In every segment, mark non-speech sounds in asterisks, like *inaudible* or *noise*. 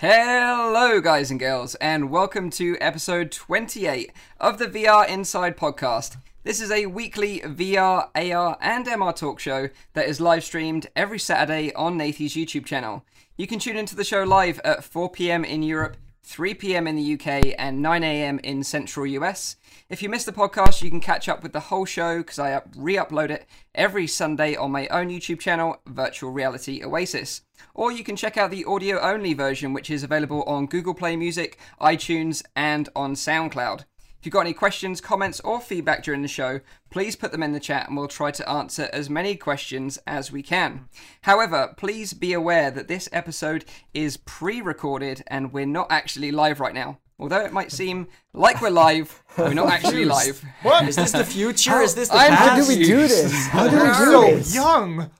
Hello, guys and girls, and welcome to episode 28 of the VR Inside podcast. This is a weekly VR, AR, and MR talk show that is live streamed every Saturday on Nathie's YouTube channel. You can tune into the show live at 4 pm in Europe, 3 pm in the UK, and 9 am in central US. If you missed the podcast, you can catch up with the whole show because I re upload it every Sunday on my own YouTube channel, Virtual Reality Oasis. Or you can check out the audio only version, which is available on Google Play Music, iTunes, and on SoundCloud. If you've got any questions, comments, or feedback during the show, please put them in the chat and we'll try to answer as many questions as we can. However, please be aware that this episode is pre recorded and we're not actually live right now. Although it might seem like we're live, we're not *laughs* actually live. What? Is this the future? Is this the I'm past? How do we do this? How do we do so this? young.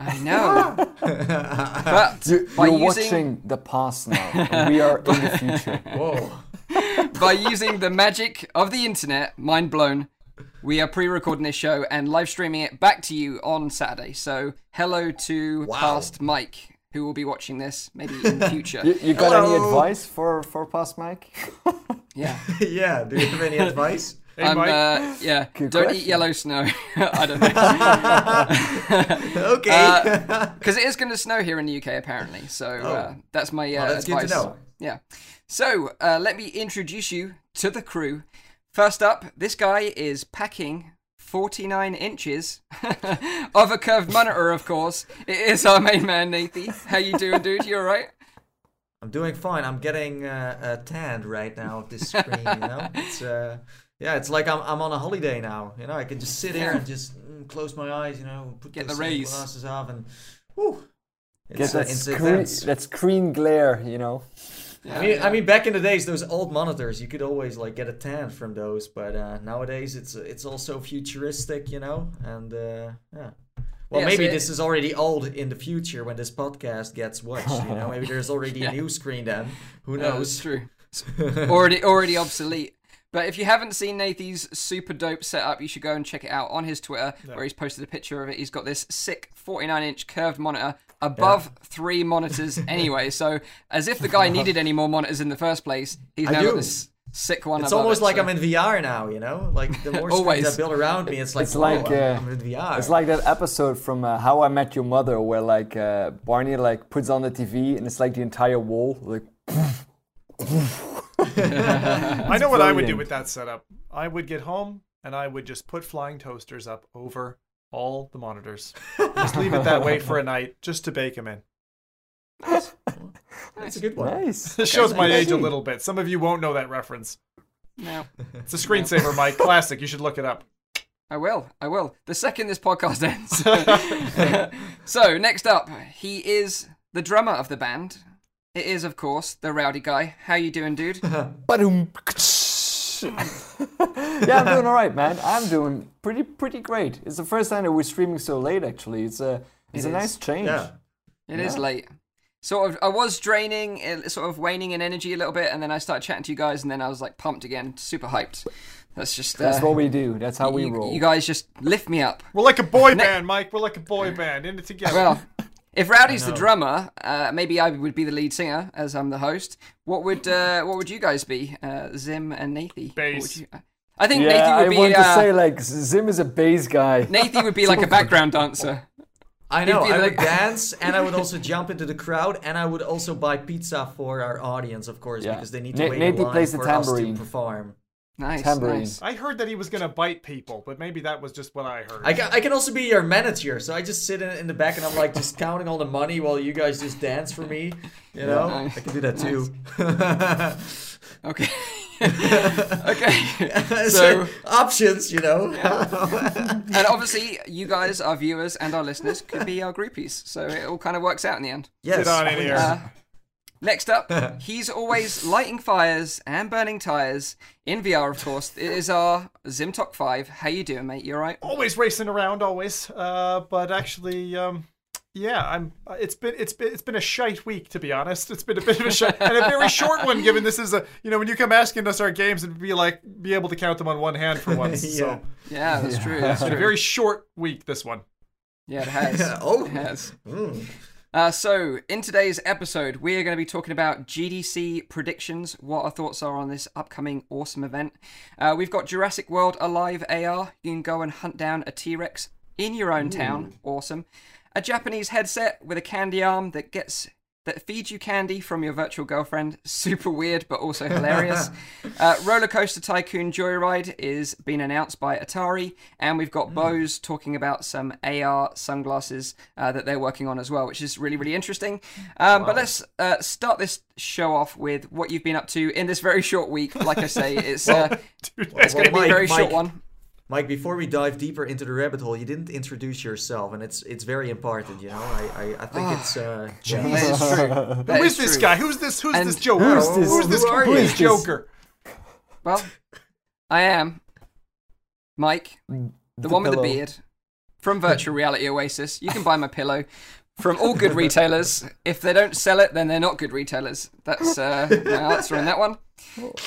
I know. *laughs* but You- by You're using watching the past now. we are in the future. Whoa. By using the magic of the internet, mind blown, we are pre-recording this show and live streaming it back to you on Saturday. So hello to Wow. past Mike, who will be watching this maybe in the future. *laughs* You, you got any advice for for past Mike? *laughs* yeah. *laughs* yeah. Do you have any advice? I'm, uh, yeah. Good Don't eat yellow snow. I don't know. okay. Because it is going to snow here in the UK apparently. So uh, that's my uh, Oh, that's good to advice. know. Yeah. So uh, let me introduce you to the crew. First up, this guy is packing 49 inches *laughs* of a curved monitor, of course. It is our main man, Nathie. How you doing, dude? You alright? I'm doing fine. I'm getting uh, uh, tanned right now of this screen. You know, *laughs* it's uh, yeah, it's like I'm I'm on a holiday now. You know, I can just sit here and just mm, close my eyes. You know, put Get the the rays. glasses off and whew, Get it's, uh, that it's screen, that screen glare, you know. I mean, I mean, back in the days, those old monitors, you could always like get a tan from those. But uh, nowadays, it's it's also futuristic, you know. And uh, yeah, well, Yeah, maybe so- this is already old in the future when this podcast gets watched. You know, maybe there's already *laughs* Yeah. a new screen then. Who Yeah, that's knows? true. *laughs* already already obsolete. But if you haven't seen Nathie's super dope setup, you should go and check it out on his Twitter, where he's posted a picture of it. He's got this sick 49 inch curved monitor above three monitors *laughs* anyway. So, as if the guy *laughs* needed any more monitors in the first place, he's I now do. got this sick one. It's almost it, like so- I'm in VR now. You know, like the more Always. *laughs* screens I build around me, it's like It's like, I'm, uh, I'm in VR. It's like that episode from uh, How I Met Your Mother where like uh, Barney like puts on the TV and it's like the entire wall like I know what I would do with that setup. I would get home and I would just put flying toasters up over all the monitors. *laughs* just leave it that way for a night, just to bake them in. That's *laughs* a good one. nice. This shows my age a little bit. Some of you won't know that reference. No, It's a screensaver, Mike. *laughs* Classic. You should look it up. I will. I will. The second this podcast ends. so, next up, he is the drummer of the band. It is, of course, the rowdy guy. How you doing, dude? Ba-dum. *laughs* yeah, I'm doing all right, man. I'm doing pretty pretty great. It's the first time that we're streaming so late. Actually, it's a it's It a is. nice change. Yeah. It is Yeah. late. Sort of, I was draining, sort of waning in energy a little bit, and then I started chatting to you guys, and then I was like pumped again, super hyped. That's just uh, That's what we do. That's how we roll. you guys just lift me up. We're like a boy band, Mike. We're like a boy band. In it together. Well, if Rowdy's the drummer, uh, maybe I would be the lead singer, as I'm the host. What would uh, what would you guys be, uh, Zim and Nathie? Bass. I think yeah, Nathie I would be. want uh, to say like Zim is a bass guy. Nathie would be like a background dancer. I know. I like- would *laughs* dance, and I would also jump into the crowd, and I would also buy pizza for our audience, of course, Yeah. because they need to Na- wait in line plays the for us to tambourine. perform. Nice, Tambourine. nice. I heard that he was gonna bite people, but maybe that was just what I heard. I can, I can also be your manager, so I just sit in, in the back and I'm like just counting all the money while you guys just dance for me. You know, Nice. I can do that too. *laughs* Okay. *laughs* okay. so So, options, you know. *laughs* and obviously, you guys, our viewers and our listeners, could be our groupies. So it all kind of works out in the end. yes. Get on in here. Uh, next up, *laughs* he's always lighting fires and burning tires in VR, of course. It is our Zimtok Five. How you doing, mate? You alright? always racing around, always. Uh, but actually, um, yeah, I'm. uh, It's been it's been it's been a shite week to be honest. It's been a bit of a shite and a very short one, given this is a you know when you come asking us our games and be like be able to count them on one hand for *laughs* once. Yeah. So Yeah, that's true. That's it's been true. a very short week. This one. Yeah, it has. *laughs* oh. It has. Mm. Uh, so, in today's episode, we are going to be talking about GDC predictions, what our thoughts are on this upcoming awesome event. Uh, we've got Jurassic World Alive AR. You can go and hunt down a T Rex in your own town. Awesome. A Japanese headset with a candy arm that gets that feeds you candy from your virtual girlfriend. *laughs* Super weird, but also *laughs* hilarious. uh, Roller Coaster Tycoon Joyride is being announced by Atari, and we've got Bose talking about some AR sunglasses uh, that they're working on as well, which is really, really interesting. Um, But let's uh, start this show off with what you've been up to in this very short week. Like I say, it's *laughs* uh, it's going to be a Mike, very short one. Mike, before we dive deeper into the rabbit hole, you didn't introduce yourself, and it's it's very important. You know, I I, I think it's uh, yeah. That is true. That Who is this true. guy? Who's this? Who's And- this Joker? Who is this? Who's this Who are complete you? Who is this? Joker? Well, I am Mike, the, one with the beard from Virtual Reality Oasis. You can buy my pillow from all good retailers. If they don't sell it, then they're not good retailers. That's uh, my answer on that one.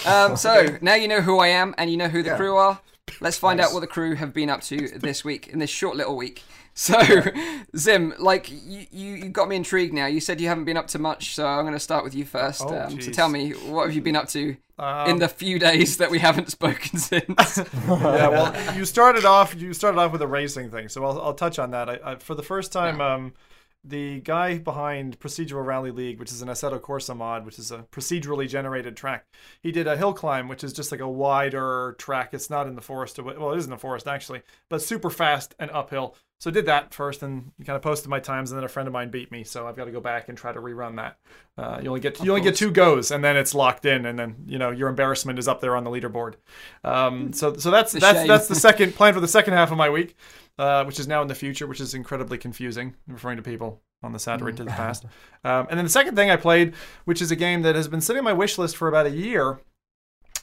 Um, so now you know who I am and you know who the Yeah. crew are. Let's find Nice. out what the crew have been up to *laughs* this week in this short little week. So, *laughs* Zim, like you, you, you got me intrigued now. You said you haven't been up to much, so I'm going to start with you first. Oh, um, so tell me, what have you been up to Um, in the few days that we haven't *laughs* spoken since? yeah, well, you started off. You started off with a racing thing, so I'll, I'll touch on that. I, I, for the first time, um, the guy behind Procedural Rally League, which is an Assetto Corsa mod, which is a procedurally generated track, he did a hill climb, which is just like a wider track. It's not in the forest. Well, it is in the forest actually, but super fast and uphill. So I did that first, and kind of posted my times, and then a friend of mine beat me, so I've got to go back and try to rerun that. Uh, you only get you only get two goes, and then it's locked in, and then you know your embarrassment is up there on the leaderboard. Um, so so that's that's that's the second plan for the second half of my week, uh, which is now in the future, which is incredibly confusing, referring to people on the Saturday to the past. Um, and then the second thing I played, which is a game that has been sitting on my wish list for about a year,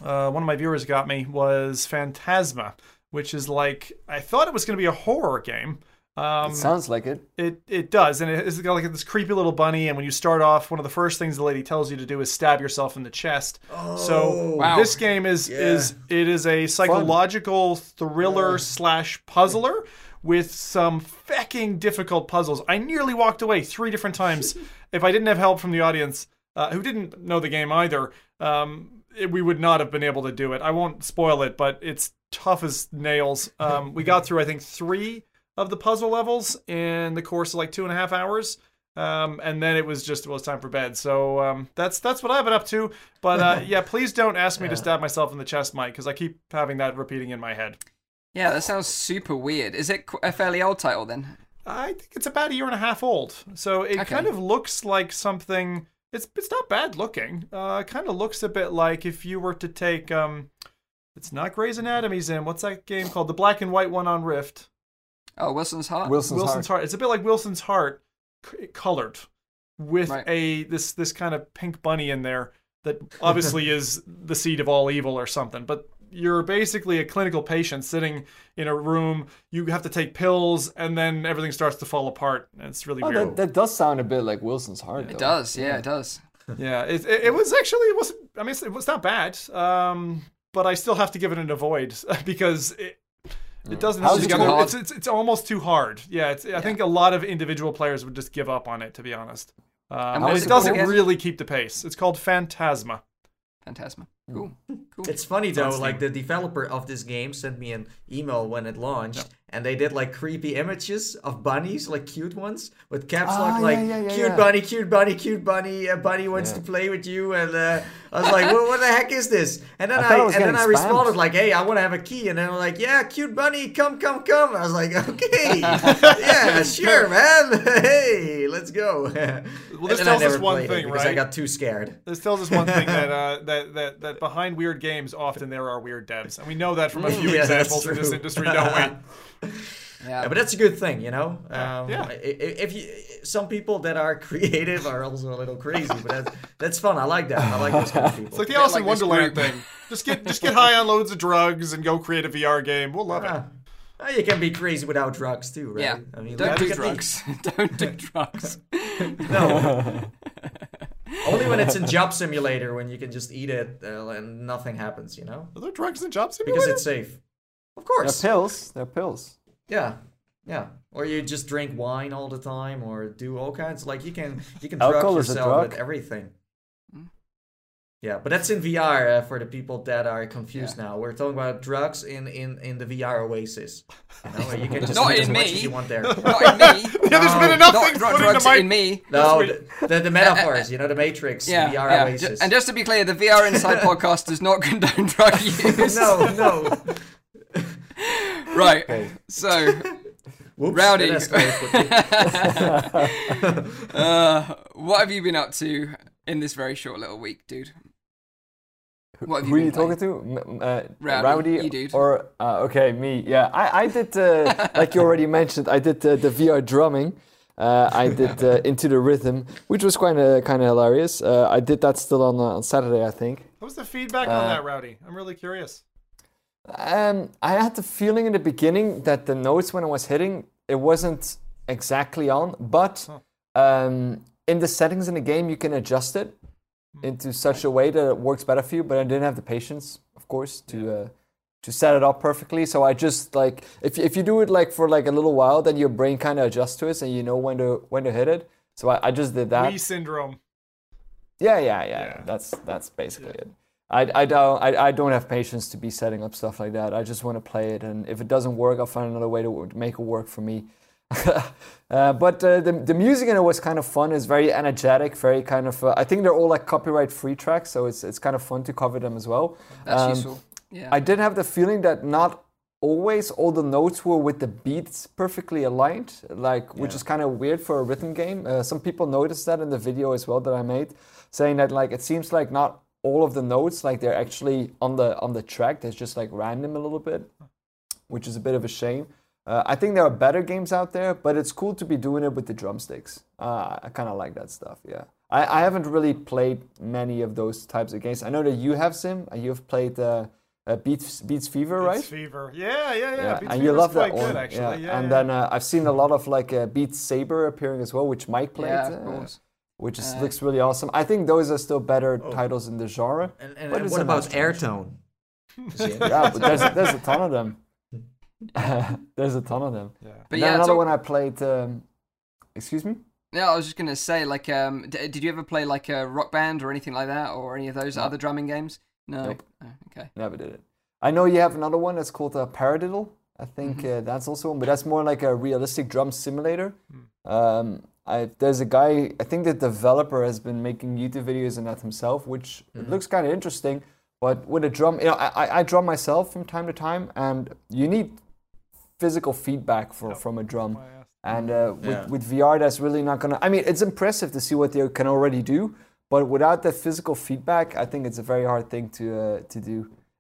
uh, one of my viewers got me, was Phantasma, which is like I thought it was going to be a horror game. Um, It sounds like it. it it does, and it's got like this creepy little bunny. And when you start off, one of the first things the lady tells you to do is stab yourself in the chest. so Wow. this game is is it is a psychological thriller slash puzzler with some fucking difficult puzzles. I nearly walked away three different times. *laughs* if I didn't have help from the audience, uh, who didn't know the game either, um, it, we would not have been able to do it. I won't spoil it, but it's tough as nails. Um, we got through, I think, three of the puzzle levels in the course of like two and a half hours. Um, and then it was just well, it's time for bed. So um, that's that's what I've been up to. But uh, *laughs* yeah, please don't ask me to stab myself in the chest, Mike, because I keep having that repeating in my head. Yeah, that sounds super weird. Is it a fairly old title then? I think it's about a year and a half old, so it Okay. kind of looks like something. It's it's not bad looking. Uh, it kind of looks a bit like if you were to take um, it's not Grey's Anatomy's in. What's that game called? The black and white one on Rift. Oh, Wilson's Heart. Wilson's, Wilson's heart. heart. It's a bit like Wilson's heart, c- colored with Right. a this this kind of pink bunny in there that obviously *laughs* is the seed of all evil or something. But you're basically a clinical patient sitting in a room. You have to take pills, and then everything starts to fall apart. And it's really Oh, weird. that, that does sound a bit like Wilson's heart. It though. does. Yeah, it does. *laughs* Yeah, it, it, it was actually it wasn't. I mean, it was not bad. Um, but I still have to give it an avoid *laughs* because it it doesn't. How's hold it together. It's, it's it's almost too hard. Yeah, it's, I think a lot of individual players would just give up on it. To be honest, um, what and was it it doesn't called really keep the pace. It's called Phantasma. Phantasma. Cool. Cool. It's funny though, Steam. like the developer of this game sent me an email when it launched, and they did like creepy images of bunnies, like cute ones, with caps Ah, lock, yeah, like yeah, yeah, "cute yeah. bunny, cute bunny, cute bunny." A bunny wants Yeah. to play with you, and uh, I was like, well, "What the heck is this?" And then I I, thought and then getting I responded spammed. like, "Hey, I want to have a key," and then I'm like, "Yeah, cute bunny, come, come, come." I was like, "Okay, *laughs* yeah, sure, man. *laughs* hey, let's go." Well, this and tells us one played it thing, because I got too scared. This tells us one thing that *laughs* uh, that that that behind weird games, often there are weird devs, and we know that from a *laughs* few Yeah, examples in this industry, don't we? Yeah. *laughs* Yeah, but that's a good thing, you know. Um, Yeah. i- i- If you, some people that are *laughs* creative are also a little crazy, but that's that's fun. I like that. I like those kind of people. It's like the Bit Alice in this Wonderland group. thing. Just get just get high on loads of drugs and go create a VR game. We'll love it. Ah. You can be crazy without drugs too, right? yeah. I mean, Don't look do at me. drugs. Don't do drugs. No. Only when it's in Job Simulator when you can just eat it uh, and nothing happens, you know, Are there drugs in Job Simulator? because it's safe. Of course. They're pills. They're pills. Yeah. Yeah, or you just drink wine all the time, or do all kinds. Like you can you can drug Alcohol is a yourself with everything. Yeah, but that's in VR uh, for the people that are confused Yeah. now. We're talking about drugs in in in the VR Oasis. You know, you can *laughs* just Not eat as in much me. as you want there. *laughs* Not in me. *laughs* Yeah, there's No, been enough not things dr- put drugs into my. in me. No, the, the, the metaphors, you know, the Matrix, Yeah, the VR yeah. Oasis. Ju- And just to be clear, the VR Inside podcast does not condone drug use. no, no. Right. Okay. So, Whoops, Rowdy. that escalated quickly. uh, what have you been up to in this very short little week, dude? What have Who are been you talking to? Uh, Rowdy, you dude. Or uh, okay, me. Yeah, I, I did uh, *laughs* like you already mentioned. I did uh, the VR drumming. Uh, I did uh, *laughs* into the rhythm, which was kind of kind of hilarious. Uh, I did that still on uh, on Saturday, I think. What was the feedback on that, Rowdy? I'm really curious. Um, I had the feeling in the beginning that the notes when I was hitting, it wasn't exactly on, but um, in the settings in the game, you can adjust it into such a way that it works better for you. But I didn't have the patience, of course, to uh, to set it up perfectly. So I just like if if you do it like for like a little while, then your brain kind of adjusts to it, and you know when to when to hit it. So I, I just did that. Wii syndrome. Yeah, yeah, yeah. Yeah. That's that's basically it. I, I don't I, I don't have patience to be setting up stuff like that. I just want to play it, and if it doesn't work, I'll find another way to make it work for me. *laughs* uh, but uh, the the music in it was kind of fun. It's very energetic, very kind of. Uh, I think they're all like copyright free tracks, so it's it's kind of fun to cover them as well. Um. Yeah. I did have the feeling that not always all the notes were with the beats perfectly aligned, like which Yeah. is kind of weird for a rhythm game. Uh, some people noticed that in the video as well that I made, saying that like it seems like not all of the notes like they're actually on the on the track. There's just like random a little bit, which is a bit of a shame. Uh, I think there are better games out there, but it's cool to be doing it with the drumsticks. Uh, I kind of like that stuff. Yeah, I, I haven't really played many of those types of games. I know that you have Zim. uh, You've played uh, uh, Beats Beats Fever, right? Beats Fever. Yeah, yeah, yeah. Beats and you Fever's love that quite one. good, actually. Yeah, and yeah. then uh, I've seen a lot of like uh, Beat Saber appearing as well, which Mike played, yeah, of uh, course. which is, Uh, looks really awesome. I think those are still better Oh. titles in the genre. And, and, What and what about master Airtone? *laughs* Yeah, but there's there's a ton of them. *laughs* there's a ton of them. yeah. But yeah, another talk- one I played. Um, excuse me. Yeah, I was just gonna say, like, um, d- did you ever play like a rock band or anything like that, or any of those No. other drumming games? No. Nope. Oh, okay. Never did it. I know you have another one that's called uh, Paradiddle. I think Mm-hmm. uh, that's also one, but that's more like a realistic drum simulator. Hmm. Um, I, there's a guy, I think the developer has been making YouTube videos on that himself, which Mm-hmm. looks kind of interesting. But with a drum, you know, I, I, I drum myself from time to time, and you need physical feedback for, Yep. from a drum. Why I asked. And uh, with, Yeah. with VR, that's really not gonna. I mean, it's impressive to see what they can already do, but without the physical feedback, I think it's a very hard thing to uh, to do.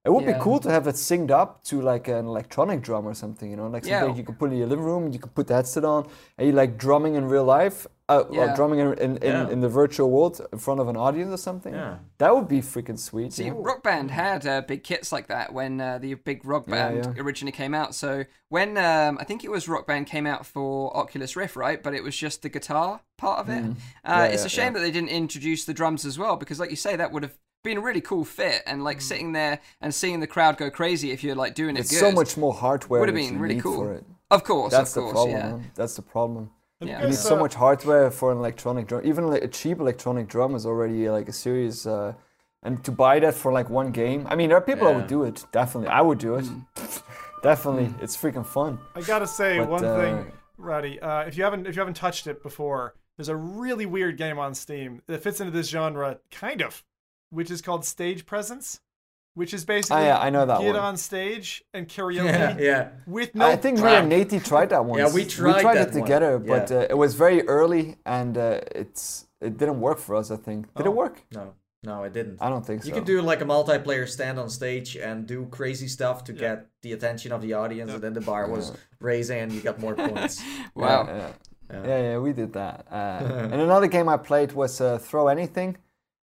It would Yeah. be cool to have it synced up to like an electronic drum or something, you know, like Yeah. something you can put in your living room, you can put the headset on, and you like drumming in real life, uh, Yeah. or drumming in in, in, Yeah. in the virtual world in front of an audience or something. Yeah. That would be freaking sweet. See, you? Rock Band had uh, big kits like that when uh, the big Rock Band yeah. originally came out. So when um, I think it was Rock Band came out for Oculus Rift, right? But it was just the guitar part of it. Uh, Mm. Yeah, it's yeah, a shame yeah. that they didn't introduce the drums as well, because like you say, that would have been a really cool fit. And Mm. like sitting there and seeing the crowd go crazy if you're like doing it It's good. so much more hardware Would have been really cool. for it. Of course, That's of the course, problem. yeah. man. That's the problem. Have Yeah. you You need so uh, much hardware for an electronic drum. Even like a cheap electronic drum is already like a serious. Uh, and to buy that for like one game, I mean, there are people that would do it. Definitely, I would do it. Mm. *laughs* Definitely, it's freaking fun. I gotta say But, one uh, thing, Rowdy. Uh, if you haven't if you haven't touched it before, there's a really weird game on Steam that fits into this genre, kind of, which is called Stage Presence, which is basically Oh, yeah, I know that get one. on stage and karaoke Yeah, yeah. with no. I think me and Nate tried that once. Yeah, we tried tried that it one. together, but Yeah. uh, it was very early and uh, it's it didn't work for us. I think. Did Oh. it work? No, no, it didn't. I don't think so. You could do like a multiplayer stand on stage and do crazy stuff to Yeah. get the attention of the audience, Yeah. and then the bar was raising and you got more *laughs* points. Wow. Yeah, yeah. Yeah. Yeah, yeah, we did that. Uh, *laughs* and another game I played was uh, Throw Anything,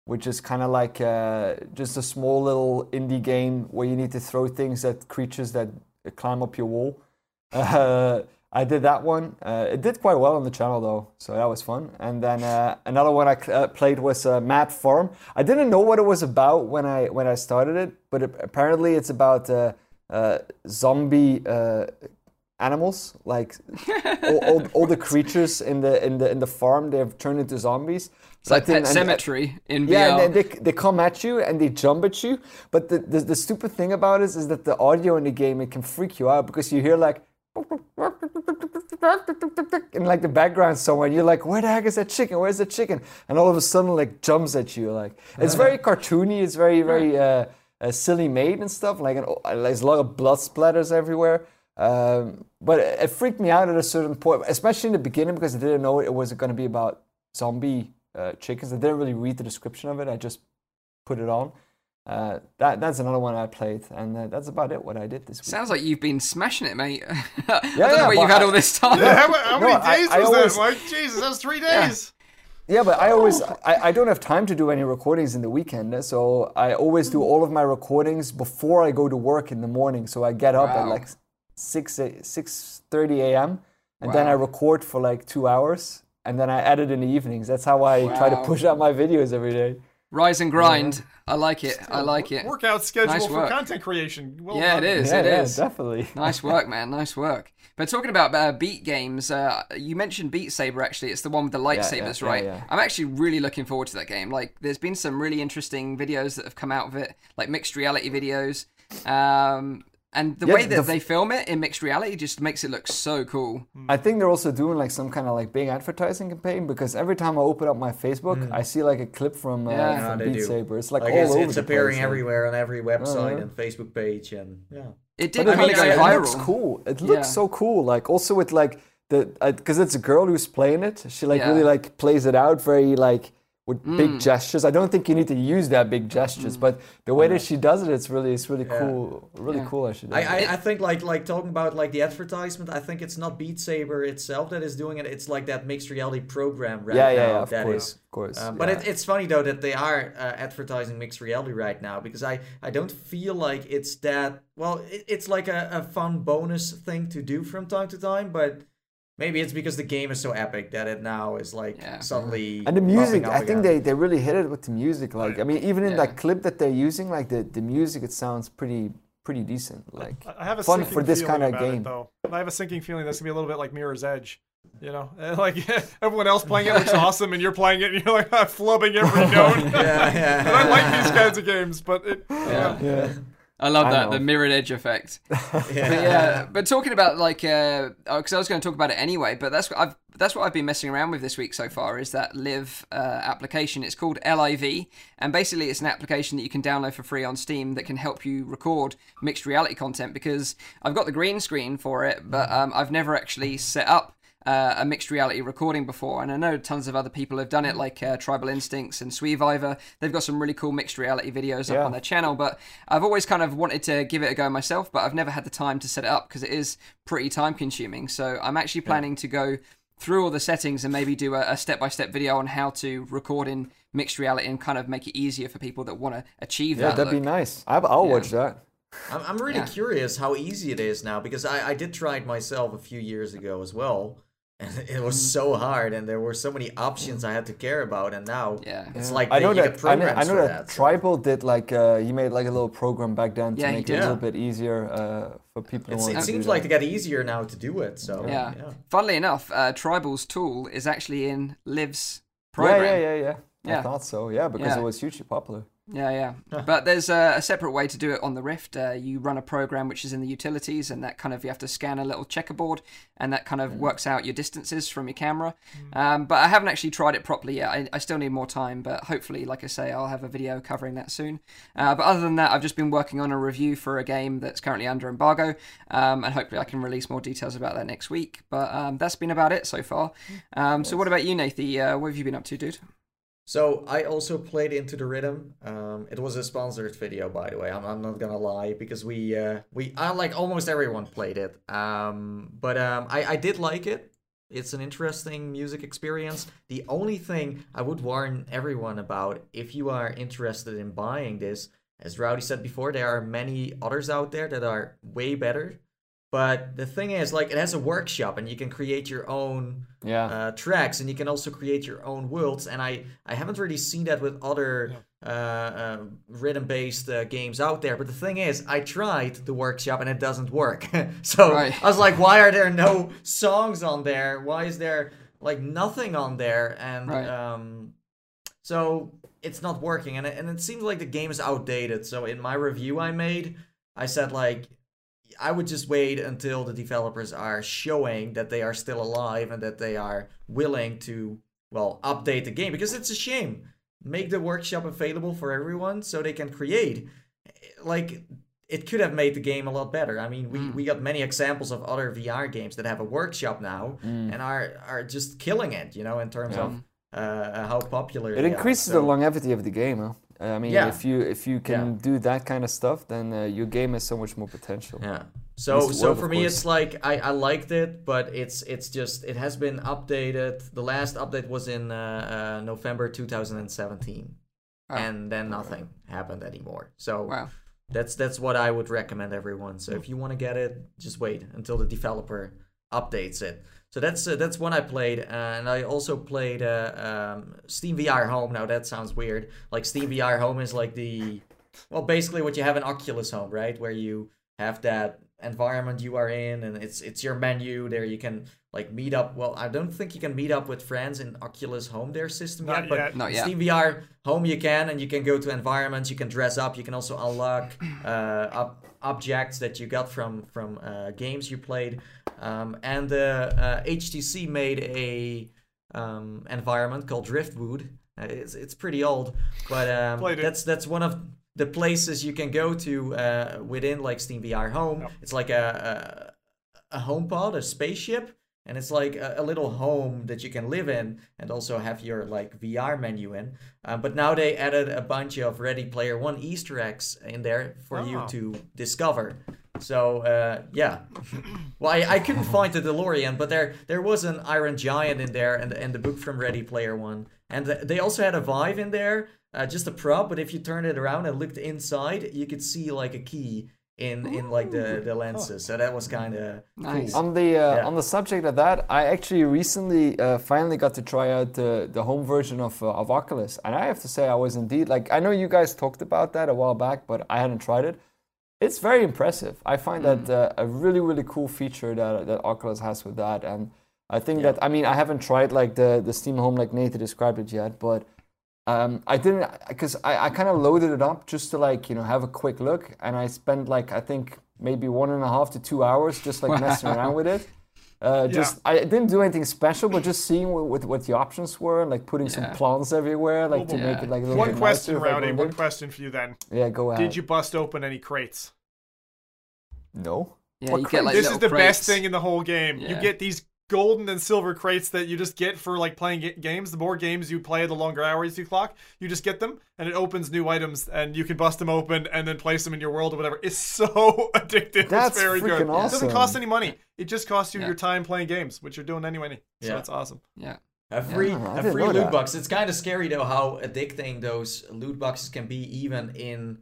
which is kind of like uh, just a small little indie game where you need to throw things at creatures that climb up your wall. *laughs* Uh, I did that one. Uh, it did quite well on the channel though, so that was fun. And then uh, another one I uh, played was uh, Mad Farm. I didn't know what it was about when I when I started it, but it, apparently it's about zombie animals, like *laughs* all, all, all the creatures in the in the in the farm, they've turned into zombies. It's like Pet and- Cemetery in yeah, and they, they, they come at you and they jump at you. But the, the, the stupid thing about it is that the audio in the game it can freak you out because you hear like in like the background somewhere. And you're like, where the heck is that chicken? Where's the chicken? And all of a sudden, like jumps at you. Like it's very cartoony. It's very very uh, uh, silly made and stuff. Like an, uh, there's a lot of blood splatters everywhere. Um, but it, it freaked me out at a certain point, especially in the beginning because I didn't know it was going to be about zombie uh, chickens. I didn't really read the description of it. I just put it on. Uh, that that's another one I played, and uh, that's about it. What I did this week. Sounds like you've been smashing it, mate. *laughs* yeah, I don't yeah, know what you've but had all this time. how, how No, many days I was always- that? Like, Jesus, that was three days. Yeah, but I always I, I don't have time to do any recordings in the weekend, eh, so I always do all of my recordings before I go to work in the morning. So I get up at like six six thirty a.m. and then I record for like two hours, and then I edit in the evenings. That's how I try to push out my videos every day. Rise and grind. I like it. I like it. Workout schedule Nice for work. content creation. Well Yeah, it done. is. yeah, it yeah, is. definitely. *laughs* Nice work, man. Nice work. But talking about uh, beat games, uh, you mentioned Beat Saber. Actually, it's the one with the lightsabers, yeah, right? yeah. I'm actually really looking forward to that game. Like, there's been some really interesting videos that have come out of it, like mixed reality videos. Um, and the Yeah, way that the f- they film it in mixed reality just makes it look so cool. I think they're also doing like some kind of like big advertising campaign because every time I open up my Facebook, I see like a clip from, uh, Yeah. Yeah, from they Beat do. Saber. It's like, Like all it's, over it's the appearing place, like- everywhere on every website Uh-huh. and Facebook page and yeah. It did But it kind of looks, go it looks cool. It looks Yeah. so cool. Like also with like the because it's a girl who's playing it. She like Yeah. really like plays it out very like with Mm. big gestures. I don't think you need to use that big gestures, but the way that she does it, it's really it's really Yeah. cool. Really Yeah. cool. I should. I, I, I think like like talking about like the advertisement, I think it's not Beat Saber itself that is doing it. It's like that mixed reality program right yeah, yeah, now yeah. Of that course, is- of course. Um, but it, it's funny though that they are uh, advertising mixed reality right now because I, I don't feel like it's that well it, it's like a, a fun bonus thing to do from time to time but maybe it's because the game is so epic that it now is like Yeah. suddenly and the music, up I think again. they, they really hit it with the music. Like, I mean, even in Yeah. that clip that they're using, like the, the music, it sounds pretty pretty decent. Like, I I have a Fun for this kinda game. It, though. I have a sinking feeling that's gonna be a little bit like Mirror's Edge. You know, *laughs* And, like *laughs* everyone else playing it looks *laughs* awesome, and you're playing it, and you're like I'm flubbing every note. yeah yeah and I like these kinds of games, but it, Yeah. yeah, I love I that know. the mirrored edge effect. *laughs* yeah. But yeah, but talking about like, because I was going to talk about it anyway, but that's what I've that's what I've been messing around with this week so far is that LIV uh, application. It's called LIV, and basically it's an application that you can download for free on Steam that can help you record mixed reality content. Because I've got the green screen for it, but um, I've never actually set up. Uh, a mixed reality recording before, and I know tons of other people have done it, like uh, Tribal Instincts and Sweviver. They've got some really cool mixed reality videos up Yeah. on their channel, but I've always kind of wanted to give it a go myself, but I've never had the time to set it up because it is pretty time consuming. So I'm actually planning to go through all the settings and maybe do a step by step video on how to record in mixed reality and kind of make it easier for people that want to achieve yeah, that. that'd be nice. I, I'll Yeah. watch that. I'm, I'm really Yeah. curious how easy it is now because I, I did try it myself a few years ago as well. And *laughs* it was so hard, and there were so many options I had to care about. And now Yeah. it's Yeah. like I know you that I know, I know for that, that. so- Tribal did like uh, he made like a little program back then to Yeah, make it did. a little bit easier uh, for people. who It's, want it to do seems that. like to get easier now to do it. So Yeah. yeah. Funnily enough, uh, Tribal's tool is actually in Liv's yeah, program. yeah, yeah, yeah. Yeah. I thought so. Yeah, because Yeah. it was hugely popular. Yeah, *laughs* yeah. But there's a, a separate way to do it on the Rift. Uh, you run a program which is in the utilities, and that kind of you have to scan a little checkerboard, and that kind of works out your distances from your camera. Um, but I haven't actually tried it properly yet. I, I still need more time, but hopefully, like I say, I'll have a video covering that soon. Uh, but other than that, I've just been working on a review for a game that's currently under embargo, um, and hopefully, I can release more details about that next week. But um, that's been about it so far. Um, so, what about you, Nathie? Uh, what have you been up to, dude? So I also played Into the Rhythm. Um, it was a sponsored video, by the way. I'm, I'm not gonna lie because we uh, we I like almost everyone played it. Um, but um, I I did like it. It's an interesting music experience. The only thing I would warn everyone about if you are interested in buying this, as Rowdy said before, there are many others out there that are way better. But the thing is, like, it has a workshop, and you can create your own Yeah. uh, tracks, and you can also create your own worlds. And I, I haven't really seen that with other uh, uh, rhythm-based uh, games out there. But the thing is, I tried the workshop, and it doesn't work. *laughs* so Right. I was like, why are there no songs on there? Why is there like nothing on there? And Right. um, so it's not working, and it, and it seems like the game is outdated. So in my review I made, I said like I would just wait until the developers are showing that they are still alive and that they are willing to well update the game because it's a shame. Make the workshop available for everyone so they can create. Like it could have made the game a lot better. I mean, we, Mm. we got many examples of other VR games that have a workshop now Mm. and are are just killing it, you know, in terms Yeah. of uh, how popular It they increases are. the longevity of the game. Huh? I mean, Yeah. if you if you can do that kind of stuff, then uh, your game has so much more potential. Yeah. So so World, for me course. it's like I, I liked it, but it's it's just it has been updated. The last update was in uh, uh, November 2017, Oh. and then nothing happened anymore. So Wow. that's that's what I would recommend everyone. So if you want to get it, just wait until the developer updates it. So that's uh, that's one I played, and I also played uh, um, Steam VR Home. Now that sounds weird. Like Steam VR Home is like the well, basically what you have in Oculus Home, right? Where you have that environment you are in, and it's it's your menu. There you can like meet up. Well, I don't think you can meet up with friends in Oculus Home their system yet, but. Not yet. Steam VR Home you can, and you can go to environments. You can dress up. You can also unlock uh, ob- objects that you got from from uh, games you played. Um, and uh, uh, HTC made a um, environment called Driftwood. Uh, it's it's pretty old, but um, that's that's one of the places you can go to uh, within like Steam VR Home. Yep. It's like a, a a home pod, a spaceship, and it's like a, a little home that you can live in and also have your like VR menu in. Uh, but now they added a bunch of Ready Player One Easter eggs in there for you Oh. to discover. So uh, yeah, well I, I couldn't find the DeLorean, but there there was an Iron Giant in there and and the book from Ready Player One, and they also had a Vive in there, uh, just a prop. But if you turned it around and looked inside, you could see like a key in in like the the lenses. So that was kind of Nice. cool. On the uh, Yeah. on the subject of that, I actually recently uh, finally got to try out the, the home version of uh, of Oculus, and I have to say I was indeed like I know you guys talked about that a while back, but I hadn't tried it. It's very impressive. I find that uh, a really really cool feature that that Oculus has with that, and I think Yeah. that I mean I haven't tried like the the Steam Home like Nathan described it yet, but um, I didn't because I, I kind of loaded it up just to like you know have a quick look, and I spent like I think maybe one and a half to two hours just like messing around with it. Uh, *laughs* just I didn't do anything special, but just seeing what, what, what the options were, like putting Yeah. some plants everywhere, like to Yeah. make it like a little One bit question, nicer, Rowdy. go One question for you then. Yeah, go ahead. Did you bust open any crates? No. Yeah, What you crate? get like this is little the best thing in the whole game. You get these golden and silver crates that you just get for like playing games. The more games you play, the longer hours you clock. You just get them, and it opens new items, and you can bust them open and then place them in your world or whatever. It's *laughs* so addictive. That's it's very good. freaking It doesn't cost any money. It just costs you Yeah. your time playing games, which you're doing anyway. So Yeah. it's awesome. Yeah. A free, Yeah, I a didn't free loot that. box. It's kind of scary though how addicting those loot boxes can be, even in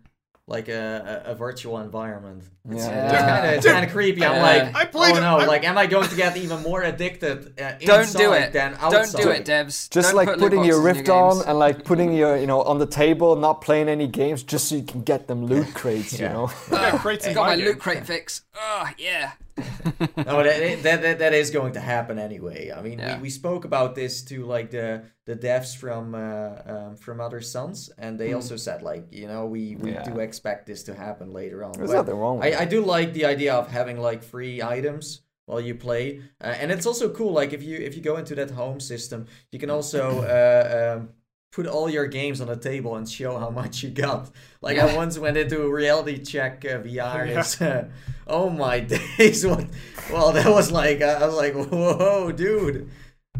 like a, a, a virtual environment. It's, Yeah. it's kind of it's kind of creepy. I'm like, I played oh it- no, I- like, am I going to get even more addicted? Uh, *laughs* Don't do it. Than outside? Don't do it, devs. Just Don't like put putting your boxes in Rift on and like putting your you know on the table, not playing any games, just so you can get them loot *laughs* crates. You know. *laughs* I got crates in Got my game. loot crate fix. Oh yeah. *laughs* no, that, that, that that is going to happen anyway. I mean, Yeah. we, we spoke about this to like the the devs from uh, um, from Other Suns, and they also said like, you know, we, we. Yeah. do expect this to happen later on. There's But nothing wrong with I, I do like the idea of having like free items while you play, uh, and it's also cool. Like if you if you go into that home system, you can also uh, um, put all your games on the table and show how much you got. Like I once went into a reality check uh, VR. Yeah. It's, uh, oh my *laughs* days! What? Well, that was like I was like, whoa, dude.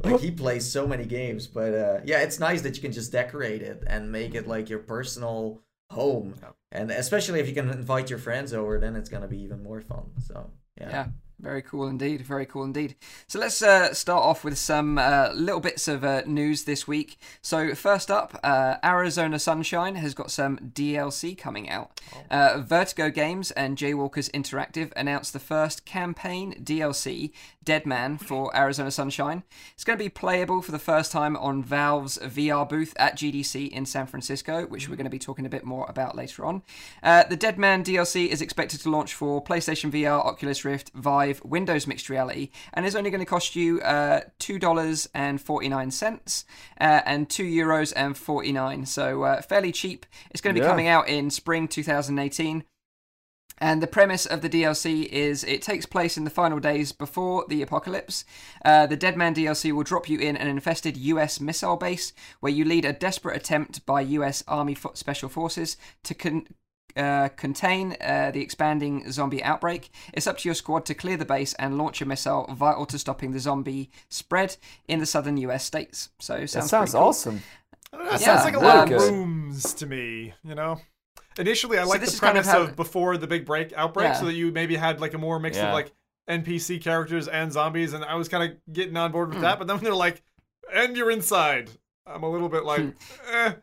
Like he plays so many games, but uh, yeah, it's nice that you can just decorate it and make it like your personal home. And especially if you can invite your friends over, then it's gonna be even more fun. So yeah. Yeah. Very cool indeed. Very cool indeed. So let's uh, start off with some uh, little bits of uh, news this week. So first up, uh, Arizona Sunshine has got some DLC coming out. Uh, Vertigo Games and Jaywalkers Interactive announced the first campaign DLC, Dead Man, for Arizona Sunshine. It's going to be playable for the first time on Valve's VR booth at GDC in San Francisco, which we're going to be talking a bit more about later on. Uh, the Dead Man DLC is expected to launch for PlayStation VR, Oculus Rift, Vive, Windows Mixed Reality, and is only going to cost you uh, two dollars and forty nine cents uh, and two euros and forty nine. So uh, fairly cheap. It's going to be Yeah. coming out in spring 2018. And the premise of the DLC is it takes place in the final days before the apocalypse. Uh, the Dead Man DLC will drop you in an infested US missile base where you lead a desperate attempt by US Army Fo- Special Forces to con- uh, contain uh, the expanding zombie outbreak. It's up to your squad to clear the base and launch a missile vital to stopping the zombie spread in the southern US states. So That sounds, sounds cool. awesome. Know, That Yeah, sounds like a lot good. of rooms to me. You know. Initially, I liked this the is kind of premise of, before the big break outbreak, Yeah. so that you maybe had like a more mix Yeah. of like NPC characters and zombies, and I was kind of getting on board with Hmm. that. But then when they're like, "And you're inside," I'm a little bit like, eh.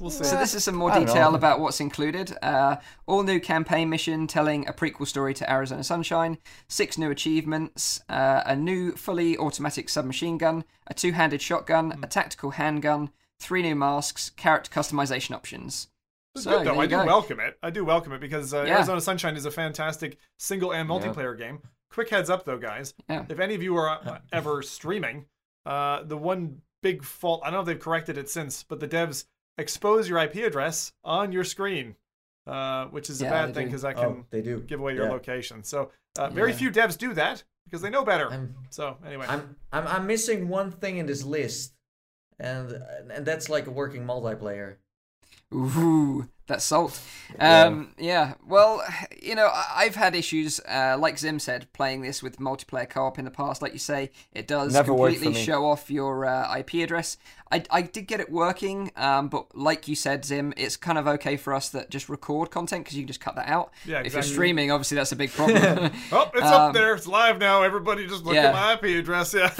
We'll see. So this is some more detail know. about what's included. Uh, all new campaign mission telling a prequel story to Arizona Sunshine, six new achievements, uh, a new fully automatic submachine gun, a two-handed shotgun, Hmm. a tactical handgun, three new masks, character customization options. It's So, good though. I do go. welcome it. I do welcome it because uh, Yeah. Arizona Sunshine is a fantastic single and multiplayer game. Quick heads up though, guys. Yeah. If any of you are uh, ever streaming, uh, the one big fault I don't know if they've corrected it since, but the devs expose your IP address on your screen, uh, which is a bad thing because that Oh, can they do. give away your Yeah. location. So uh, very Yeah. few devs do that because they know better. I'm so anyway, I'm I'm I'm missing one thing in this list, and and that's like a working multiplayer. Ooh, that's salt. Yeah. Um, yeah. Well, you know, I- I've had issues, uh, like Zim said, playing this with multiplayer co-op in the past. Like you say, it does Never completely show off your uh, IP address. I, I did get it working, um, but like you said, Zim, it's kind of okay for us that just record content because you can just cut that out. Yeah, exactly. If you're streaming, obviously that's a big problem. *laughs* oh, it's um, up there. It's live now. Everybody just look yeah. at my IP address. Yeah.